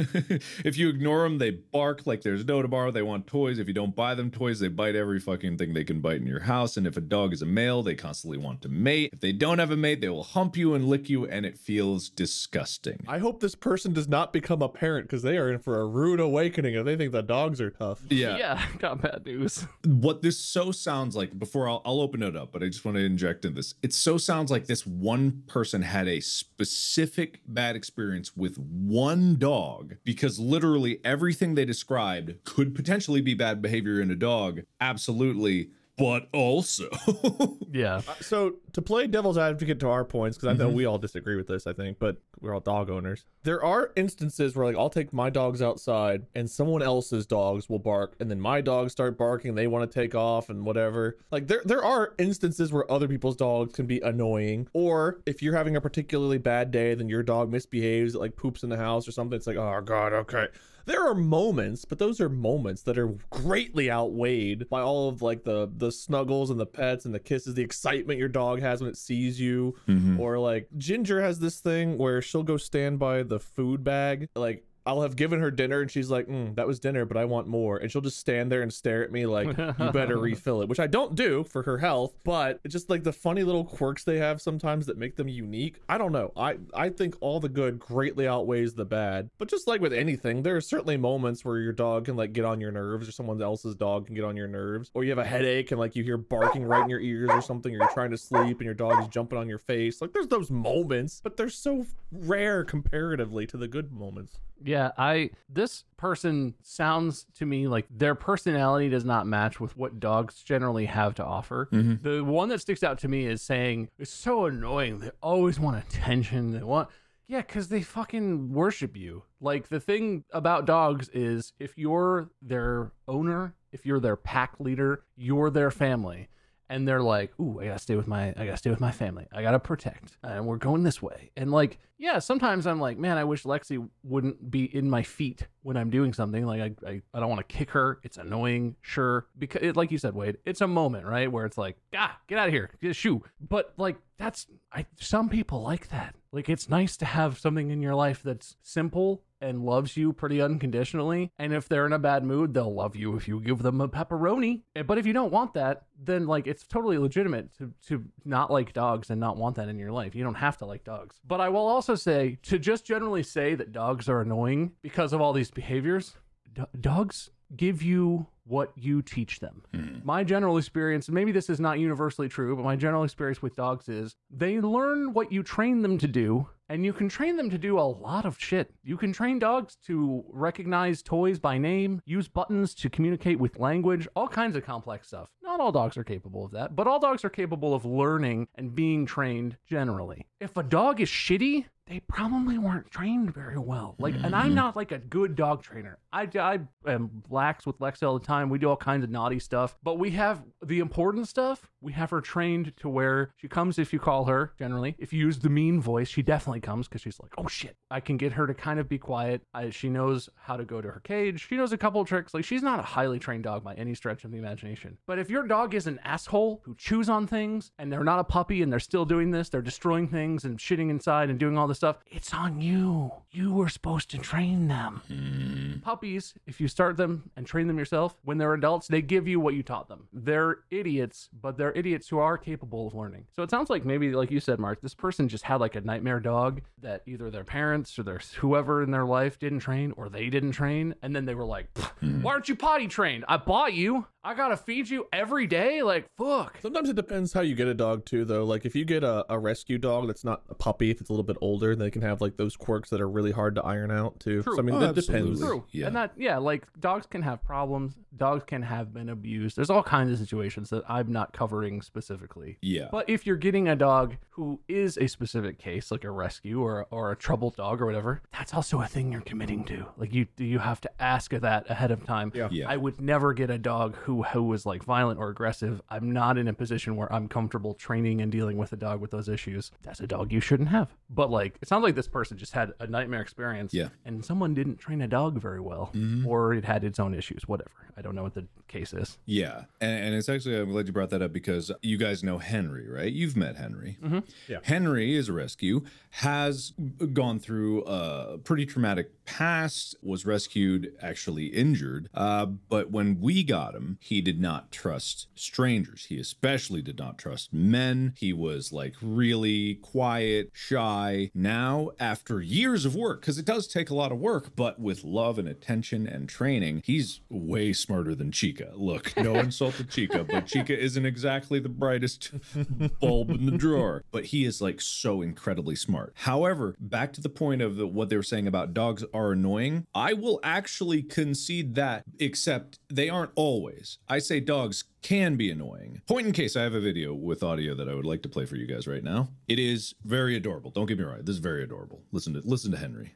if you ignore them, they bark like there's no tomorrow. They want toys. If you don't buy them toys, they bite every fucking thing they can bite in your house. And if a dog is a male, they constantly want to mate. If they don't have a mate, they will hump you and lick you, and it feels disgusting. I hope this person does not become a parent because they are in for a rude awakening if they think the dogs are tough. Yeah. Yeah, got bad news. What this so sounds like, before I'll, I'll open it up, but I just want to inject in this. It so sounds like this one person had a specific bad experience with one dog because literally everything they described could potentially be bad behavior in a dog. Absolutely. But also, Yeah. Uh, so to play devil's advocate to our points, because I know mm-hmm. we all disagree with this, I think, but we're all dog owners. There are instances where like I'll take my dogs outside and someone else's dogs will bark, and then my dogs start barking, they want to take off and whatever. Like there there are instances where other people's dogs can be annoying. Or if you're having a particularly bad day, then your dog misbehaves, it like poops in the house or something. It's like, oh god, okay. There are moments, but those are moments that are greatly outweighed by all of like the the snuggles and the pets and the kisses, the excitement your dog has when it sees you. Mm-hmm. Or like Ginger has this thing where she'll go stand by the food bag, like I'll have given her dinner and she's like, mm, that was dinner, but I want more. And she'll just stand there and stare at me like, you better refill it, which I don't do for her health, but just like the funny little quirks they have sometimes that make them unique. I don't know. I, I think all the good greatly outweighs the bad. But just like with anything, there are certainly moments where your dog can like get on your nerves or someone else's dog can get on your nerves. Or you have a headache and like you hear barking right in your ears or something, or you're trying to sleep and your dog is jumping on your face. Like there's those moments, but they're so rare comparatively to the good moments. Yeah, Yeah, I this person sounds to me like their personality does not match with what dogs generally have to offer. Mm-hmm. The one that sticks out to me is saying it's so annoying. They always want attention. They want yeah, because they fucking worship you. Like the thing about dogs is if you're their owner, if you're their pack leader, you're their family. And they're like, ooh, I gotta stay with my I gotta stay with my family. I gotta protect. And we're going this way. And like, yeah, sometimes I'm like, man, I wish Lexi wouldn't be in my feet when I'm doing something. Like I I, I don't want to kick her. It's annoying, sure. Because it, like you said, Wade, it's a moment, right? Where it's like, ah, get out of here. Shoo. But like that's I some people like that. Like it's nice to have something in your life that's simple and loves you pretty unconditionally. And if they're in a bad mood, they'll love you if you give them a pepperoni. Eh, But if you don't want that, then like it's totally legitimate to to not like dogs and not want that in your life. You don't have to like dogs. But I will also say to just generally say that dogs are annoying because of all these behaviors, do- dogs give you what you teach them. My general experience, maybe this is not universally true, but my general experience with dogs is they learn what you train them to do, and you can train them to do a lot of shit. You can train dogs to recognize toys by name, use buttons to communicate with language, all kinds of complex stuff. Not all dogs are capable of that, but all dogs are capable of learning and being trained generally. If a dog is shitty, they probably weren't trained very well. Like, and I'm not like a good dog trainer. I, I am lax with Lexi all the time. We do all kinds of naughty stuff, but we have the important stuff. We have her trained to where she comes if you call her, generally. If you use the mean voice, she definitely comes because she's like, oh shit. I can get her to kind of be quiet. I, she knows how to go to her cage. She knows a couple tricks. Like, she's not a highly trained dog by any stretch of the imagination. But if your dog is an asshole who chews on things and they're not a puppy and they're still doing this, they're destroying things and shitting inside and doing all this stuff, it's on you. You were supposed to train them. Hmm. Mm-hmm. Puppies, if you start them and train them yourself, when they're adults, they give you what you taught them. They're idiots, but they're idiots who are capable of learning. So it sounds like maybe, like you said, Mark, this person just had like a nightmare dog that either their parents or their whoever in their life didn't train or they didn't train. And then they were like, mm-hmm. why aren't you potty trained? I bought you. I gotta feed you every day. Like, fuck. Sometimes it depends how you get a dog too, though. Like if you get a, a rescue dog that's not a puppy, if it's a little bit older, they can have like those quirks that are really hard to iron out too. True. So I mean, Oh, that depends. True. Yeah. And that, yeah, like dogs can have problems. Dogs can have been abused. There's all kinds of situations that I'm not covering specifically. Yeah. But if you're getting a dog who is a specific case, like a rescue or or a troubled dog or whatever, that's also a thing you're committing to. Like you do you have to ask that ahead of time. Yeah. Yeah. I would never get a dog who who was like violent or aggressive. I'm not in a position where I'm comfortable training and dealing with a dog with those issues. That's a dog you shouldn't have. But like it sounds like this person just had a nightmare experience. Yeah. And someone didn't train a dog very well, mm-hmm. or it had its own issues. Whatever. I don't know what the case is. Yeah, and, and it's actually I'm glad you brought that up because you guys know Henry, right? You've met Henry. Yeah. Henry is a rescue, has gone through a pretty traumatic past, was rescued, actually injured. Uh, but when we got him, he did not trust strangers. He especially did not trust men. He was like really quiet, shy. Now, after years of work, because it does take a lot of work, but with love and attention and training, he's way smarter than Chica. Look, no insult to Chica, but Chica isn't exactly the brightest bulb in the drawer. But he is like so incredibly smart. However, back to the point of the, what they were saying about dogs are annoying, I will actually concede that, except they aren't always. I say dogs can be annoying. Point in case, I have a video with audio that I would like to play for you guys right now. It is very adorable. Don't get me wrong. This is very adorable. Listen to listen to Henry.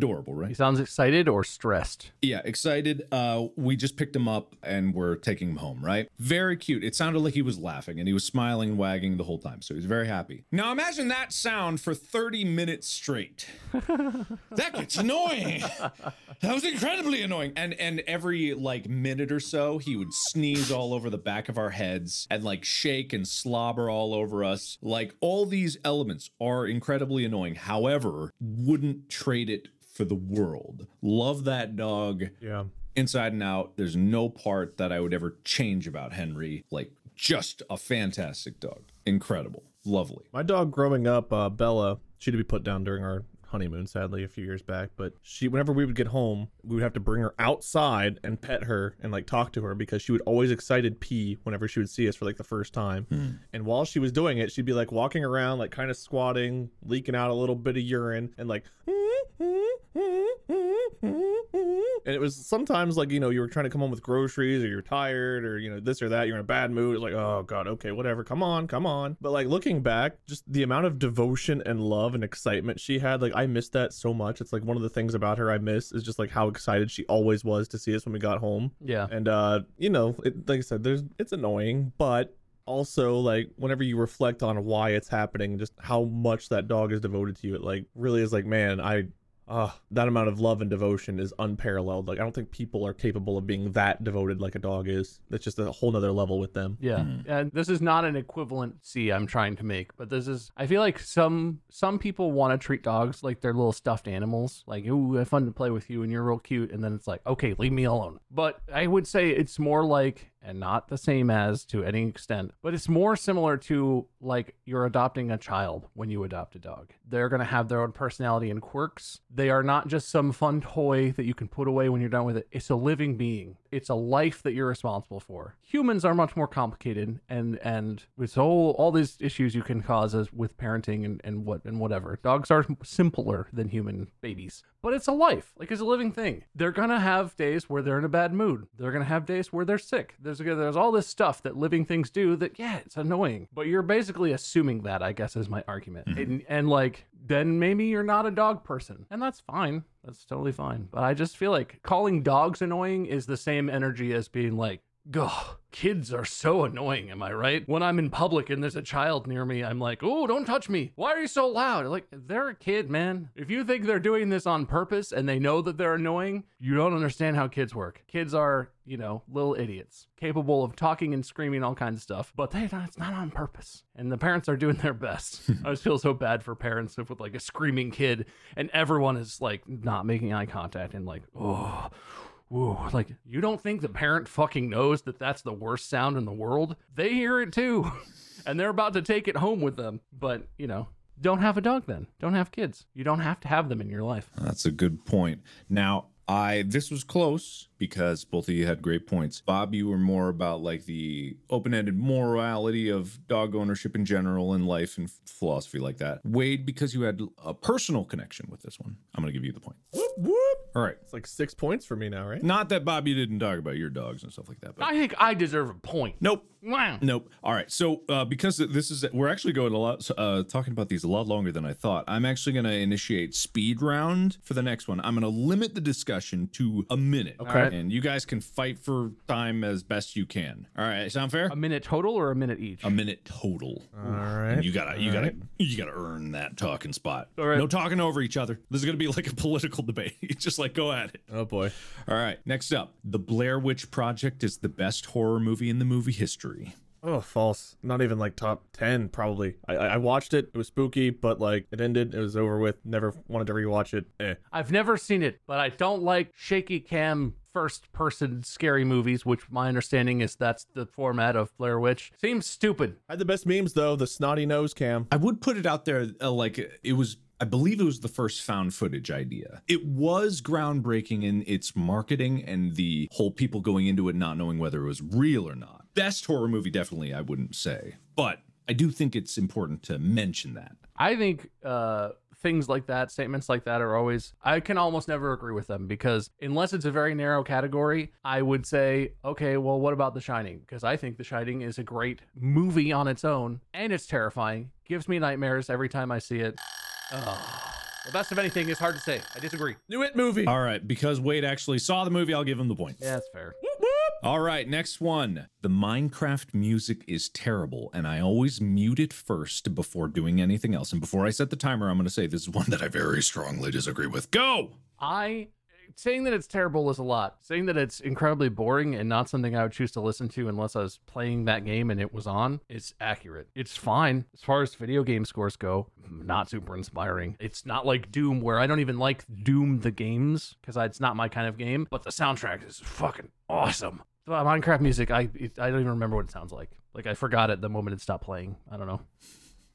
Adorable, right? He sounds excited or stressed. Yeah, excited. Uh, we just picked him up and we're taking him home, right? Very cute. It sounded like he was laughing and he was smiling and wagging the whole time. So he's very happy. Now imagine that sound for 30 minutes straight. that gets annoying. That was incredibly annoying. And and every like minute or so, he would sneeze all over the back of our heads and like shake and slobber all over us. Like all these elements are incredibly annoying. However, wouldn't trade it for the world. Love that dog Yeah. inside and out. There's no part that I would ever change about Henry. Like, just a fantastic dog. Incredible. Lovely. My dog growing up, uh, Bella, she had to be put down during our honeymoon, sadly, a few years back. But she, whenever we would get home, we would have to bring her outside and pet her and like talk to her because she would always excited pee whenever she would see us for like the first time. Hmm. And while she was doing it, she'd be like walking around, like kind of squatting, leaking out a little bit of urine, and like. And it was sometimes like, you know, you were trying to come home with groceries or you're tired or, you know, this or that. You're in a bad mood. It's like, oh, God, okay, whatever. Come on, come on. But like looking back, just the amount of devotion and love and excitement she had, like, I miss that so much. It's like one of the things about her I miss is just like how excited she always was to see us when we got home. Yeah. And, uh, you know, it, like I said, there's, it's annoying, but also like whenever you reflect on why it's happening just how much that dog is devoted to you it like really is like man i uh, that amount of love and devotion is unparalleled. Like I don't think people are capable of being that devoted like a dog is. That's just a whole nother level with them. Yeah, and this is not an equivalency I'm trying to make, but this is. I feel like some some people want to treat dogs like they're little stuffed animals, like ooh, have fun to play with you, and you're real cute, and then it's like, okay, leave me alone. But I would say it's more like, and not the same as to any extent, but it's more similar to like you're adopting a child when you adopt a dog. They're gonna have their own personality and quirks. They are not just some fun toy that you can put away when you're done with it. It's a living being. It's a life that you're responsible for. Humans are much more complicated and and with all all these issues you can cause as with parenting and, and what and whatever. Dogs are simpler than human babies. But it's a life. Like it's a living thing. They're gonna have days where they're in a bad mood. They're gonna have days where they're sick. There's there's all this stuff that living things do that yeah, it's annoying. But you're basically assuming that, I guess is my argument. Mm-hmm. And and like then maybe you're not a dog person. And that's fine. That's totally fine. But I just feel like calling dogs annoying is the same energy as being like, Gah, kids are so annoying, am I right? When I'm in public and there's a child near me, I'm like, oh, don't touch me. Why are you so loud? Like, they're a kid, man. If you think they're doing this on purpose and they know that they're annoying, you don't understand how kids work. Kids are, you know, little idiots, capable of talking and screaming all kinds of stuff, but they it's not on purpose. And the parents are doing their best. I just feel so bad for parents with like a screaming kid and everyone is like not making eye contact and like, oh, Whoa, like you don't think the parent fucking knows that that's the worst sound in the world? They hear it too, and they're about to take it home with them. But you know, don't have a dog then. Don't have kids. You don't have to have them in your life. That's a good point. Now, I this was close because both of you had great points. Bob, you were more about like the open-ended morality of dog ownership in general and life and philosophy like that. Wade, because you had a personal connection with this one, I'm gonna give you the point. Whoop, whoop. All right. It's like six points for me now, right? Not that Bob, you didn't talk about your dogs and stuff like that, but I think I deserve a point. nope. Wow. Nope. All right. So uh, because this is we're actually going a lot uh, talking about these a lot longer than I thought. I'm actually going to initiate speed round for the next one. I'm going to limit the discussion to a minute. Okay. And you guys can fight for time as best you can. All right. Sound fair? A minute total or a minute each? A minute total. All right. And you gotta, you gotta, you gotta earn that talking spot. All right. No talking over each other. This is gonna be like a political debate. Just like go at it. Oh boy. All right. Next up, The Blair Witch Project is the best horror movie in the movie history. Oh, false. Not even like top 10, probably. I, I I watched it. It was spooky, but like it ended. It was over with. Never wanted to rewatch it. Eh. I've never seen it, but I don't like shaky cam first person scary movies, which my understanding is that's the format of Blair Witch. Seems stupid. I Had the best memes though. The snotty nose cam. I would put it out there uh, like it was. I believe it was the first found footage idea. It was groundbreaking in its marketing and the whole people going into it not knowing whether it was real or not. Best horror movie, definitely, I wouldn't say. But I do think it's important to mention that. I think uh, things like that, statements like that, are always, I can almost never agree with them because unless it's a very narrow category, I would say, okay, well, what about The Shining? Because I think The Shining is a great movie on its own and it's terrifying, gives me nightmares every time I see it. Oh. The best of anything is hard to say. I disagree. New It movie. All right, because Wade actually saw the movie, I'll give him the point. Yeah, that's fair. All right, next one. The Minecraft music is terrible, and I always mute it first before doing anything else. And before I set the timer, I'm going to say this is one that I very strongly disagree with. Go! I saying that it's terrible is a lot. Saying that it's incredibly boring and not something I would choose to listen to unless I was playing that game and it was on is accurate. It's fine as far as video game scores go. Not super inspiring. It's not like Doom where I don't even like Doom the games because it's not my kind of game. But the soundtrack is fucking awesome. Minecraft music, I I don't even remember what it sounds like. Like I forgot it the moment it stopped playing. I don't know.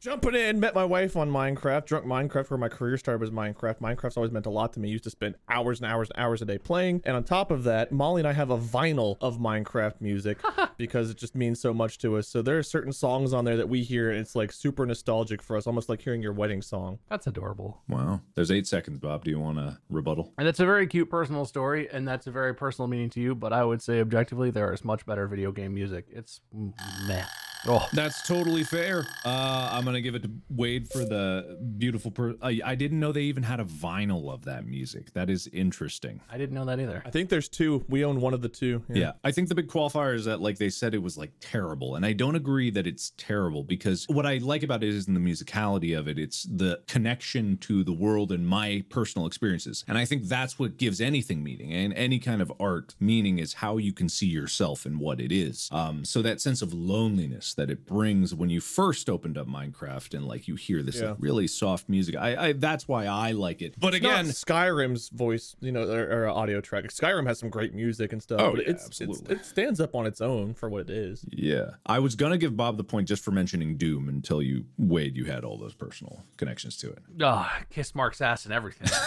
Jumping in, met my wife on Minecraft. Drunk Minecraft, where my career started was Minecraft. Minecraft's always meant a lot to me. Used to spend hours and hours and hours a day playing. And on top of that, Molly and I have a vinyl of Minecraft music because it just means so much to us. So there are certain songs on there that we hear, and it's like super nostalgic for us, almost like hearing your wedding song. That's adorable. Wow. There's eight seconds, Bob. Do you want a rebuttal? And that's a very cute personal story, and that's a very personal meaning to you. But I would say objectively, there is much better video game music. It's meh. Oh, That's totally fair. Uh, I'm gonna give it to Wade for the beautiful. Per- I, I didn't know they even had a vinyl of that music. That is interesting. I didn't know that either. I think there's two. We own one of the two. Yeah. I think the big qualifier is that like they said it was like terrible, and I don't agree that it's terrible because what I like about it is in the musicality of it; it's the connection to the world and my personal experiences. And I think that's what gives anything meaning, and any kind of art meaning is how you can see yourself and what it is. Um, so that sense of loneliness that it brings when you first opened up Minecraft and like you hear this Yeah. like, really soft music, I, I that's why I like it. But It's not again, Skyrim's voice, you know, or, or audio track. Skyrim has some great music and stuff. Oh, but yeah, it's, it's it stands up on its own for what it is. Yeah. I was going to give Bob the point just for mentioning Doom until you, Wade, you had all those personal connections to it. Ah, kiss Mark's ass and everything.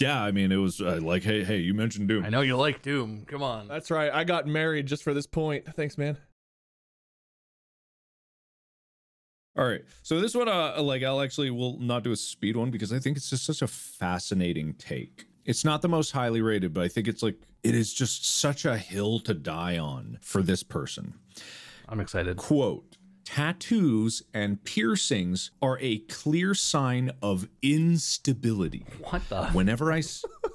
Yeah. I mean, it was uh, like, hey, hey, you mentioned Doom. I know you like Doom. Come on. That's right. I got married just for this point. Thanks, man. All right. So this one, uh, like, I'll actually will not do a speed one because I think it's just such a fascinating take. It's not the most highly rated, but I think it's like, it is just such a hill to die on for this person. I'm excited. Quote Tattoos and piercings are a clear sign of instability. What the? Whenever I.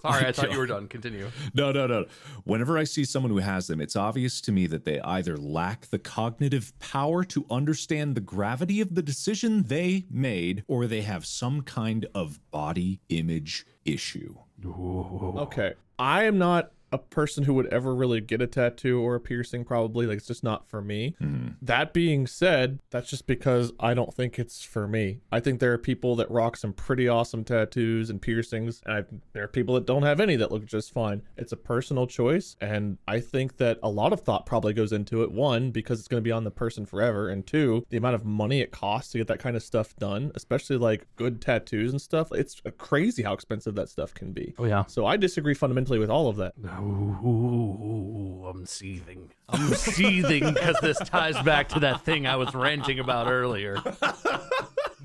s- Sorry, I thought you were done. Continue. No, no, no. Whenever I see someone who has them, it's obvious to me that they either lack the cognitive power to understand the gravity of the decision they made or they have some kind of body image issue. Okay. I am not a person who would ever really get a tattoo or a piercing, probably. Like, it's just not for me. Hmm. That being said, that's just because I don't think it's for me. I think there are people that rock some pretty awesome tattoos and piercings, and I, there are people that don't have any that look just fine. It's a personal choice, and I think that a lot of thought probably goes into it. One, because it's going to be on the person forever, and two, the amount of money it costs to get that kind of stuff done, especially like good tattoos and stuff. It's crazy how expensive that stuff can be. Oh yeah. So I disagree fundamentally with all of that. Ooh, I'm seething. I'm seething because this ties back to that thing I was ranting about earlier.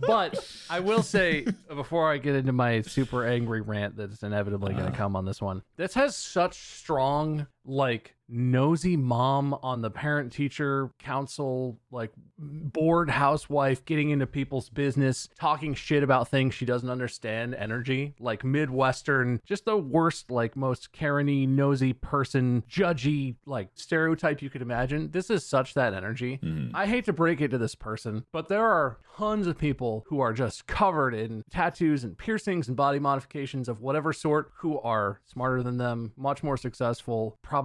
But I will say, before I get into my super angry rant that's inevitably going to uh. come on this one, this has such strong, like, nosy mom on the parent teacher council, like, bored housewife getting into people's business, talking shit about things she doesn't understand energy, like Midwestern, just the worst, like, most Karen nosy person, judgy, like, stereotype you could imagine. This is such that energy. Mm-hmm. I hate to break it to this person, but there are tons of people who are just covered in tattoos and piercings and body modifications of whatever sort who are smarter than them, much more successful, probably,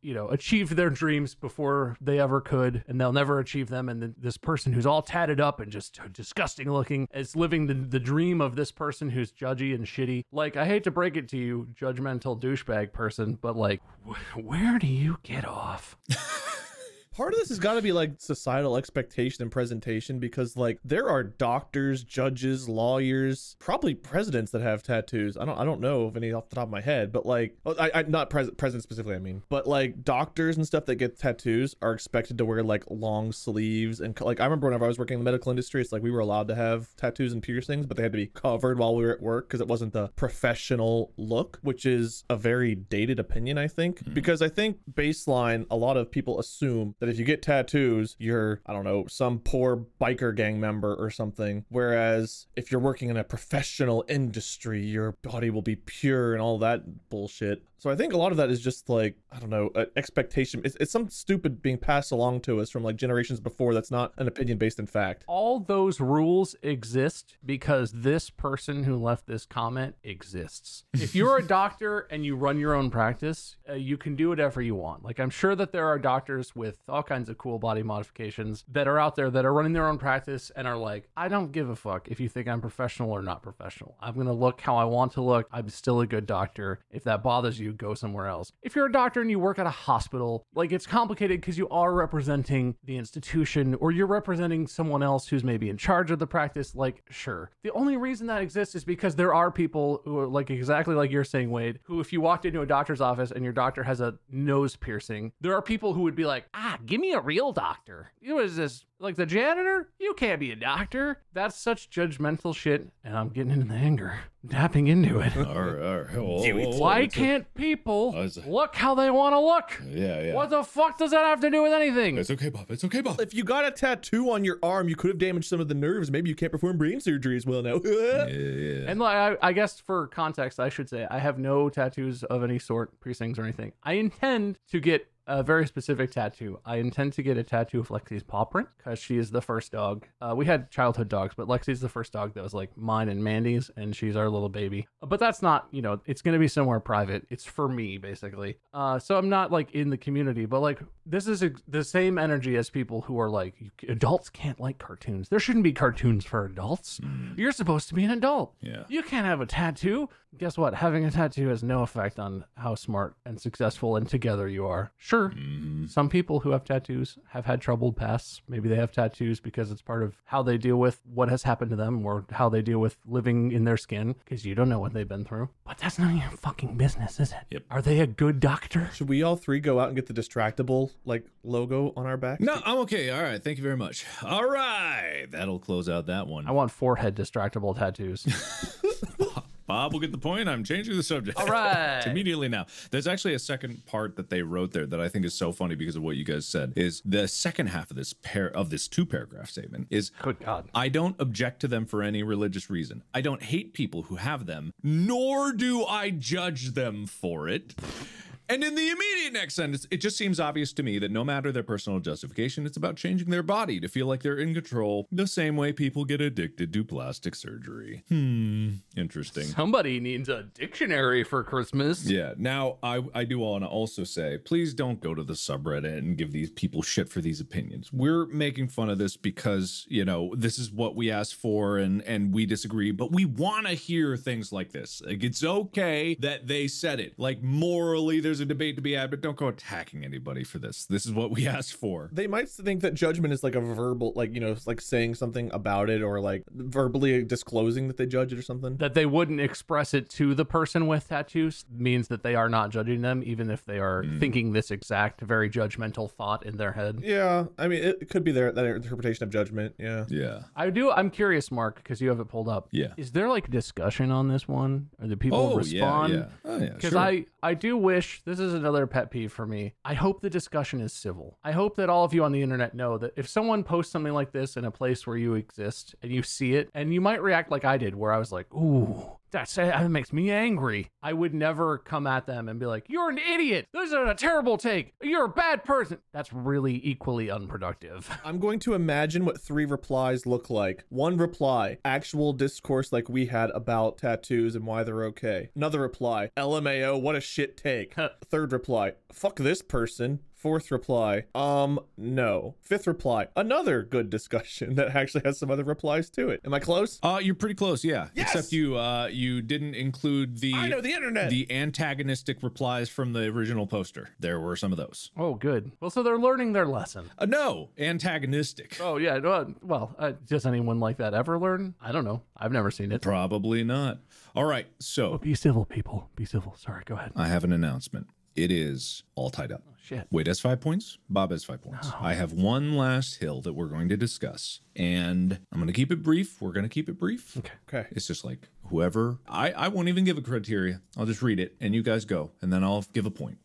you know, achieved their dreams before they ever could, and they'll never achieve them. And then this person who's all tatted up and just disgusting looking is living the, the dream of this person who's judgy and shitty. Like, I hate to break it to you, judgmental douchebag person, but like, wh- where do you get off? Part of this has got to be like societal expectation and presentation because like there are doctors, judges, lawyers, probably presidents that have tattoos. I don't I don't know of any off the top of my head, but like oh, I, I not pres- president specifically I mean, but like doctors and stuff that get tattoos are expected to wear like long sleeves and like I remember whenever I was working in the medical industry, it's like we were allowed to have tattoos and piercings, but they had to be covered while we were at work because it wasn't the professional look, which is a very dated opinion I think mm-hmm. because I think baseline a lot of people assume that if you get tattoos, you're, I don't know, some poor biker gang member or something. Whereas if you're working in a professional industry, your body will be pure and all that bullshit. So I think a lot of that is just like, I don't know, an expectation. It's, it's some stupid being passed along to us from like generations before that's not an opinion based in fact. all those rules exist because this person who left this comment exists. If you're a doctor and you run your own practice, uh, you can do whatever you want. Like, I'm sure that there are doctors with all kinds of cool body modifications that are out there that are running their own practice and are like, I don't give a fuck if you think I'm professional or not professional. I'm going to look how I want to look. I'm still a good doctor. If that bothers you, go somewhere else. If you're a doctor and you work at a hospital, like it's complicated because you are representing the institution or you're representing someone else who's maybe in charge of the practice. Like, sure. The only reason that exists is because there are people who are like exactly like you're saying, Wade, who if you walked into a doctor's office and your doctor has a nose piercing, there are people who would be like, ah, give me a real doctor. You know, is this like the janitor? You can't be a doctor. That's such judgmental shit. And I'm getting into the anger, tapping into it. all right, all right. Whoa, whoa, whoa, Why can't people look how they want to look? Yeah, yeah. What the fuck does that have to do with anything? It's okay, Bob. It's okay, Bob. If you got a tattoo on your arm, you could have damaged some of the nerves. Maybe you can't perform brain surgery as well now. Yeah, yeah. And like, I, I guess for context, I should say I have no tattoos of any sort, piercings or anything. I intend to get a very specific tattoo. I intend to get a tattoo of Lexi's paw print because she is the first dog. Uh, we had childhood dogs, but Lexi's the first dog that was like mine and Mandy's, and she's our little baby. But that's not, you know, it's going to be somewhere private. It's for me, basically. Uh, so I'm not like in the community, but like this is ex- the same energy as people who are like, adults can't like cartoons. There shouldn't be cartoons for adults. You're supposed to be an adult. Yeah. You can't have a tattoo. Guess what? Having a tattoo has no effect on how smart and successful and together you are. Sure, Mm-hmm. some people who have tattoos have had troubled pasts. Maybe they have tattoos because it's part of how they deal with what has happened to them or how they deal with living in their skin because you don't know what they've been through. But that's none of your fucking business, is it? Yep. Are they a good doctor? Should we all three go out and get the distractible like logo on our back? No, I'm okay. All right. Thank you very much. All right. That'll close out that one. I want forehead distractible tattoos. Bob will get the point. I'm changing the subject. All right. Immediately now. There's actually a second part that they wrote there that I think is so funny because of what you guys said. Is the second half of this pair of this two paragraph statement is Good God. I don't object to them for any religious reason. I don't hate people who have them, nor do I judge them for it. And in the immediate next sentence, it just seems obvious to me that no matter their personal justification, it's about changing their body to feel like they're in control, the same way people get addicted to plastic surgery. Hmm, interesting. Somebody needs a dictionary for Christmas. Yeah. Now, I I do want to also say, please don't go to the subreddit and give these people shit for these opinions. We're making fun of this because you know this is what we asked for, and and we disagree, but we want to hear things like this. Like it's okay that they said it. Like morally, there's a debate to be had, but don't go attacking anybody for this. This is what we asked for. They might think that judgment is like a verbal, like, you know, like saying something about it or like verbally disclosing that they judge it or something. that they wouldn't express it to the person with tattoos means that they are not judging them, even if they are mm. thinking this exact, very judgmental thought in their head. Yeah. I mean, it, it could be their that interpretation of judgment. Yeah. Yeah. I do. I'm curious, Mark, because you have it pulled up. Yeah. Is there like discussion on this one, or do people Oh respond? yeah. Yeah. Oh yeah. Because sure. I, I do wish this is another pet peeve for me. I hope the discussion is civil. I hope that all of you on the internet know that if someone posts something like this in a place where you exist and you see it, and you might react like I did, where I was like, "Ooh, that's that makes me angry." I would never come at them and be like, "You're an idiot. This is a terrible take. You're a bad person." That's really equally unproductive. I'm going to imagine what three replies look like. One reply, actual discourse like we had about tattoos and why they're okay. Another reply, LMAO, what a shit take. Third reply, fuck this person. Fourth reply, um, no. Fifth reply, another good discussion that actually has some other replies to it. Am I close? Uh, you're pretty close, yeah. Yes! Except you, uh, you didn't include the I know the internet. the antagonistic replies from the original poster. There were some of those. Oh, good. Well, so they're learning their lesson. Uh, no, antagonistic. Oh yeah. no, Well, uh, does anyone like that ever learn? I don't know. I've never seen it. Probably not. All right, so Be civil, people. Be civil. Sorry. Go ahead. I have an announcement. It is all tied up. Shit. Wade has five points. Bob has five points. I have one last hill that we're going to discuss, and I'm going to keep it brief. We're going to keep it brief. Okay. Okay. It's just like whoever. I I won't even give a criteria. I'll just read it, and you guys go, and then I'll give a point.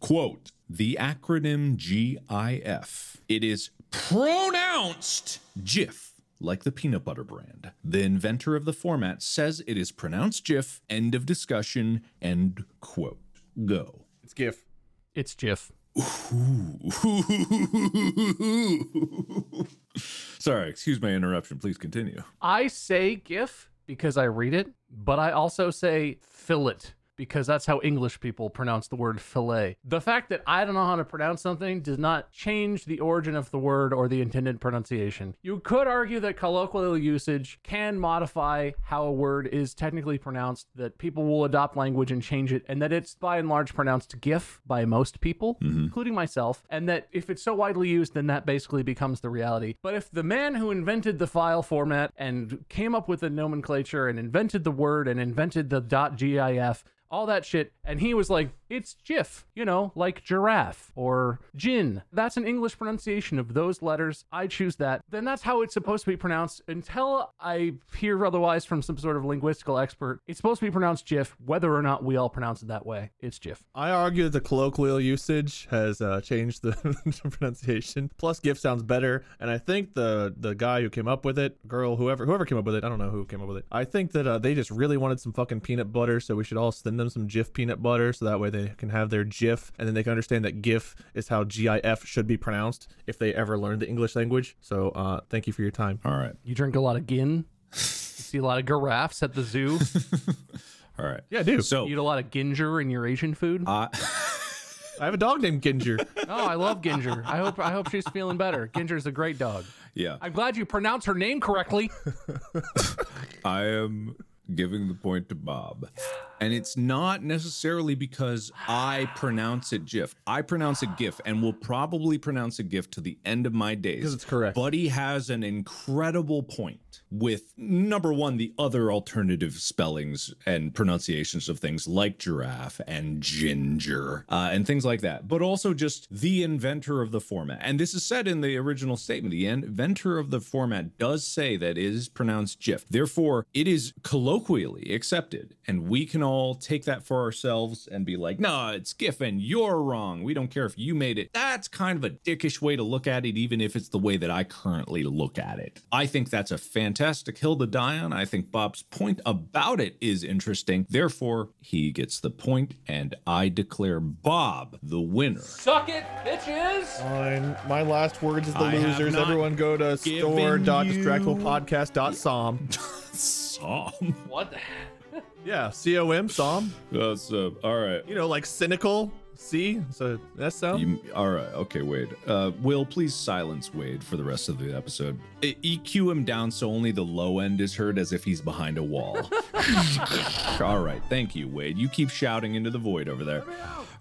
Quote: The acronym GIF. It is pronounced GIF. Like the peanut butter brand. The inventor of the format says it is pronounced GIF. End of discussion. End quote. Go. It's GIF. It's Jif. Sorry, excuse my interruption. Please continue. I say GIF because I read it, but I also say fillet because that's how English people pronounce the word fillet. The fact that I don't know how to pronounce something does not change the origin of the word or the intended pronunciation. You could argue that colloquial usage can modify how a word is technically pronounced, that people will adopt language and change it, and that it's by and large pronounced GIF by most people, mm-hmm. including myself, and that if it's so widely used, then that basically becomes the reality. But if the man who invented the file format and came up with the nomenclature and invented the word and invented the .gif all that shit. And he was like, it's GIF, you know, like giraffe or gin. That's an English pronunciation of those letters. I choose that. Then that's how it's supposed to be pronounced until I hear otherwise from some sort of linguistical expert. It's supposed to be pronounced GIF, whether or not we all pronounce it that way. It's GIF. I argue that the colloquial usage has uh, changed the pronunciation. Plus, GIF sounds better, and I think the the guy who came up with it, girl, whoever whoever came up with it, I don't know who came up with it. I think that uh, they just really wanted some fucking peanut butter, so we should all send them some Jif peanut butter, so that way they can have their GIF, and then they can understand that GIF is how GIF should be pronounced if they ever learn the English language. So, uh, thank you for your time. All right. You drink a lot of gin. you see a lot of giraffes at the zoo. All right. Yeah, I do. So, You eat a lot of ginger in your Asian food. uh, I have a dog named Ginger. oh, I love Ginger. I hope I hope she's feeling better. Ginger's a great dog. yeah, I'm glad you pronounced her name correctly. I am giving the point to Bob. And it's not necessarily because I pronounce it GIF. I pronounce it GIF and will probably pronounce it GIF to the end of my days. Because it's correct. Buddy has an incredible point with number one, the other alternative spellings and pronunciations of things like giraffe and ginger uh, and things like that, but also just the inventor of the format. And this is said in the original statement. The inventor of the format does say that it is pronounced GIF. Therefore, it is colloquially accepted, and we can all take that for ourselves and be like, no, it's Giffen, you're wrong. We don't care if you made it. That's kind of a dickish way to look at it, even if it's the way that I currently look at it. I think that's a fantastic hill to die on. I think Bob's point about it is interesting. Therefore, he gets the point, and I declare Bob the winner. Suck it, bitches. Fine. My last words is the I losers. Everyone go to given store.distractiblepodcast.com. Psalm. What? Yeah, C O M, Psalm. That's uh, all right. You know, like cynical. C. So that's sound. You, all right. Okay, Wade. Uh, Will, please silence Wade for the rest of the episode. E- EQ him down so only the low end is heard as if he's behind a wall. all right. Thank you, Wade. You keep shouting into the void over there.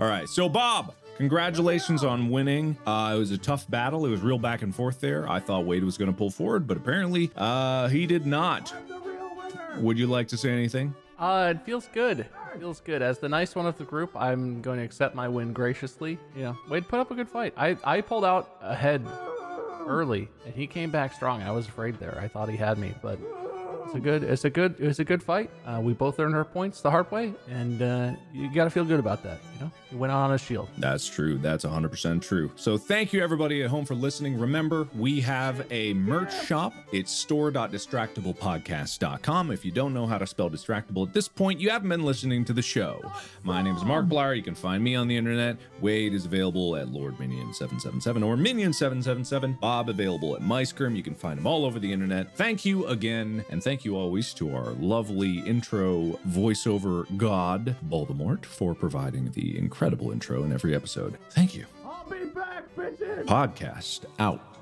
All right. So, Bob, congratulations on winning. Uh, it was a tough battle. It was real back and forth there. I thought Wade was going to pull forward, but apparently uh, he did not. Would you like to say anything? Uh, it feels good. It feels good. As the nice one of the group, I'm going to accept my win graciously. Know, Wade put up a good fight. I, I pulled out ahead early, and he came back strong. I was afraid there. I thought he had me, but it's a good, it's a good, it was a good fight. Uh, we both earned our points the hard way, and uh, you got to feel good about that. You know, you went on a shield. That's true. That's 100% true. So thank you everybody at home for listening. Remember, we have a merch shop. It's store.distractiblepodcast.com. If you don't know how to spell distractible at this point, you haven't been listening to the show. My name is Markiplier. You can find me on the internet. Wade is available at Lord Minion 777 or Minion 777. Bob available at muyskerm. You can find him all over the internet. Thank you again, and thank you always to our lovely intro voiceover god, Voldemort, for providing the incredible intro in every episode. Thank you. I'll be back, bitches! Podcast out.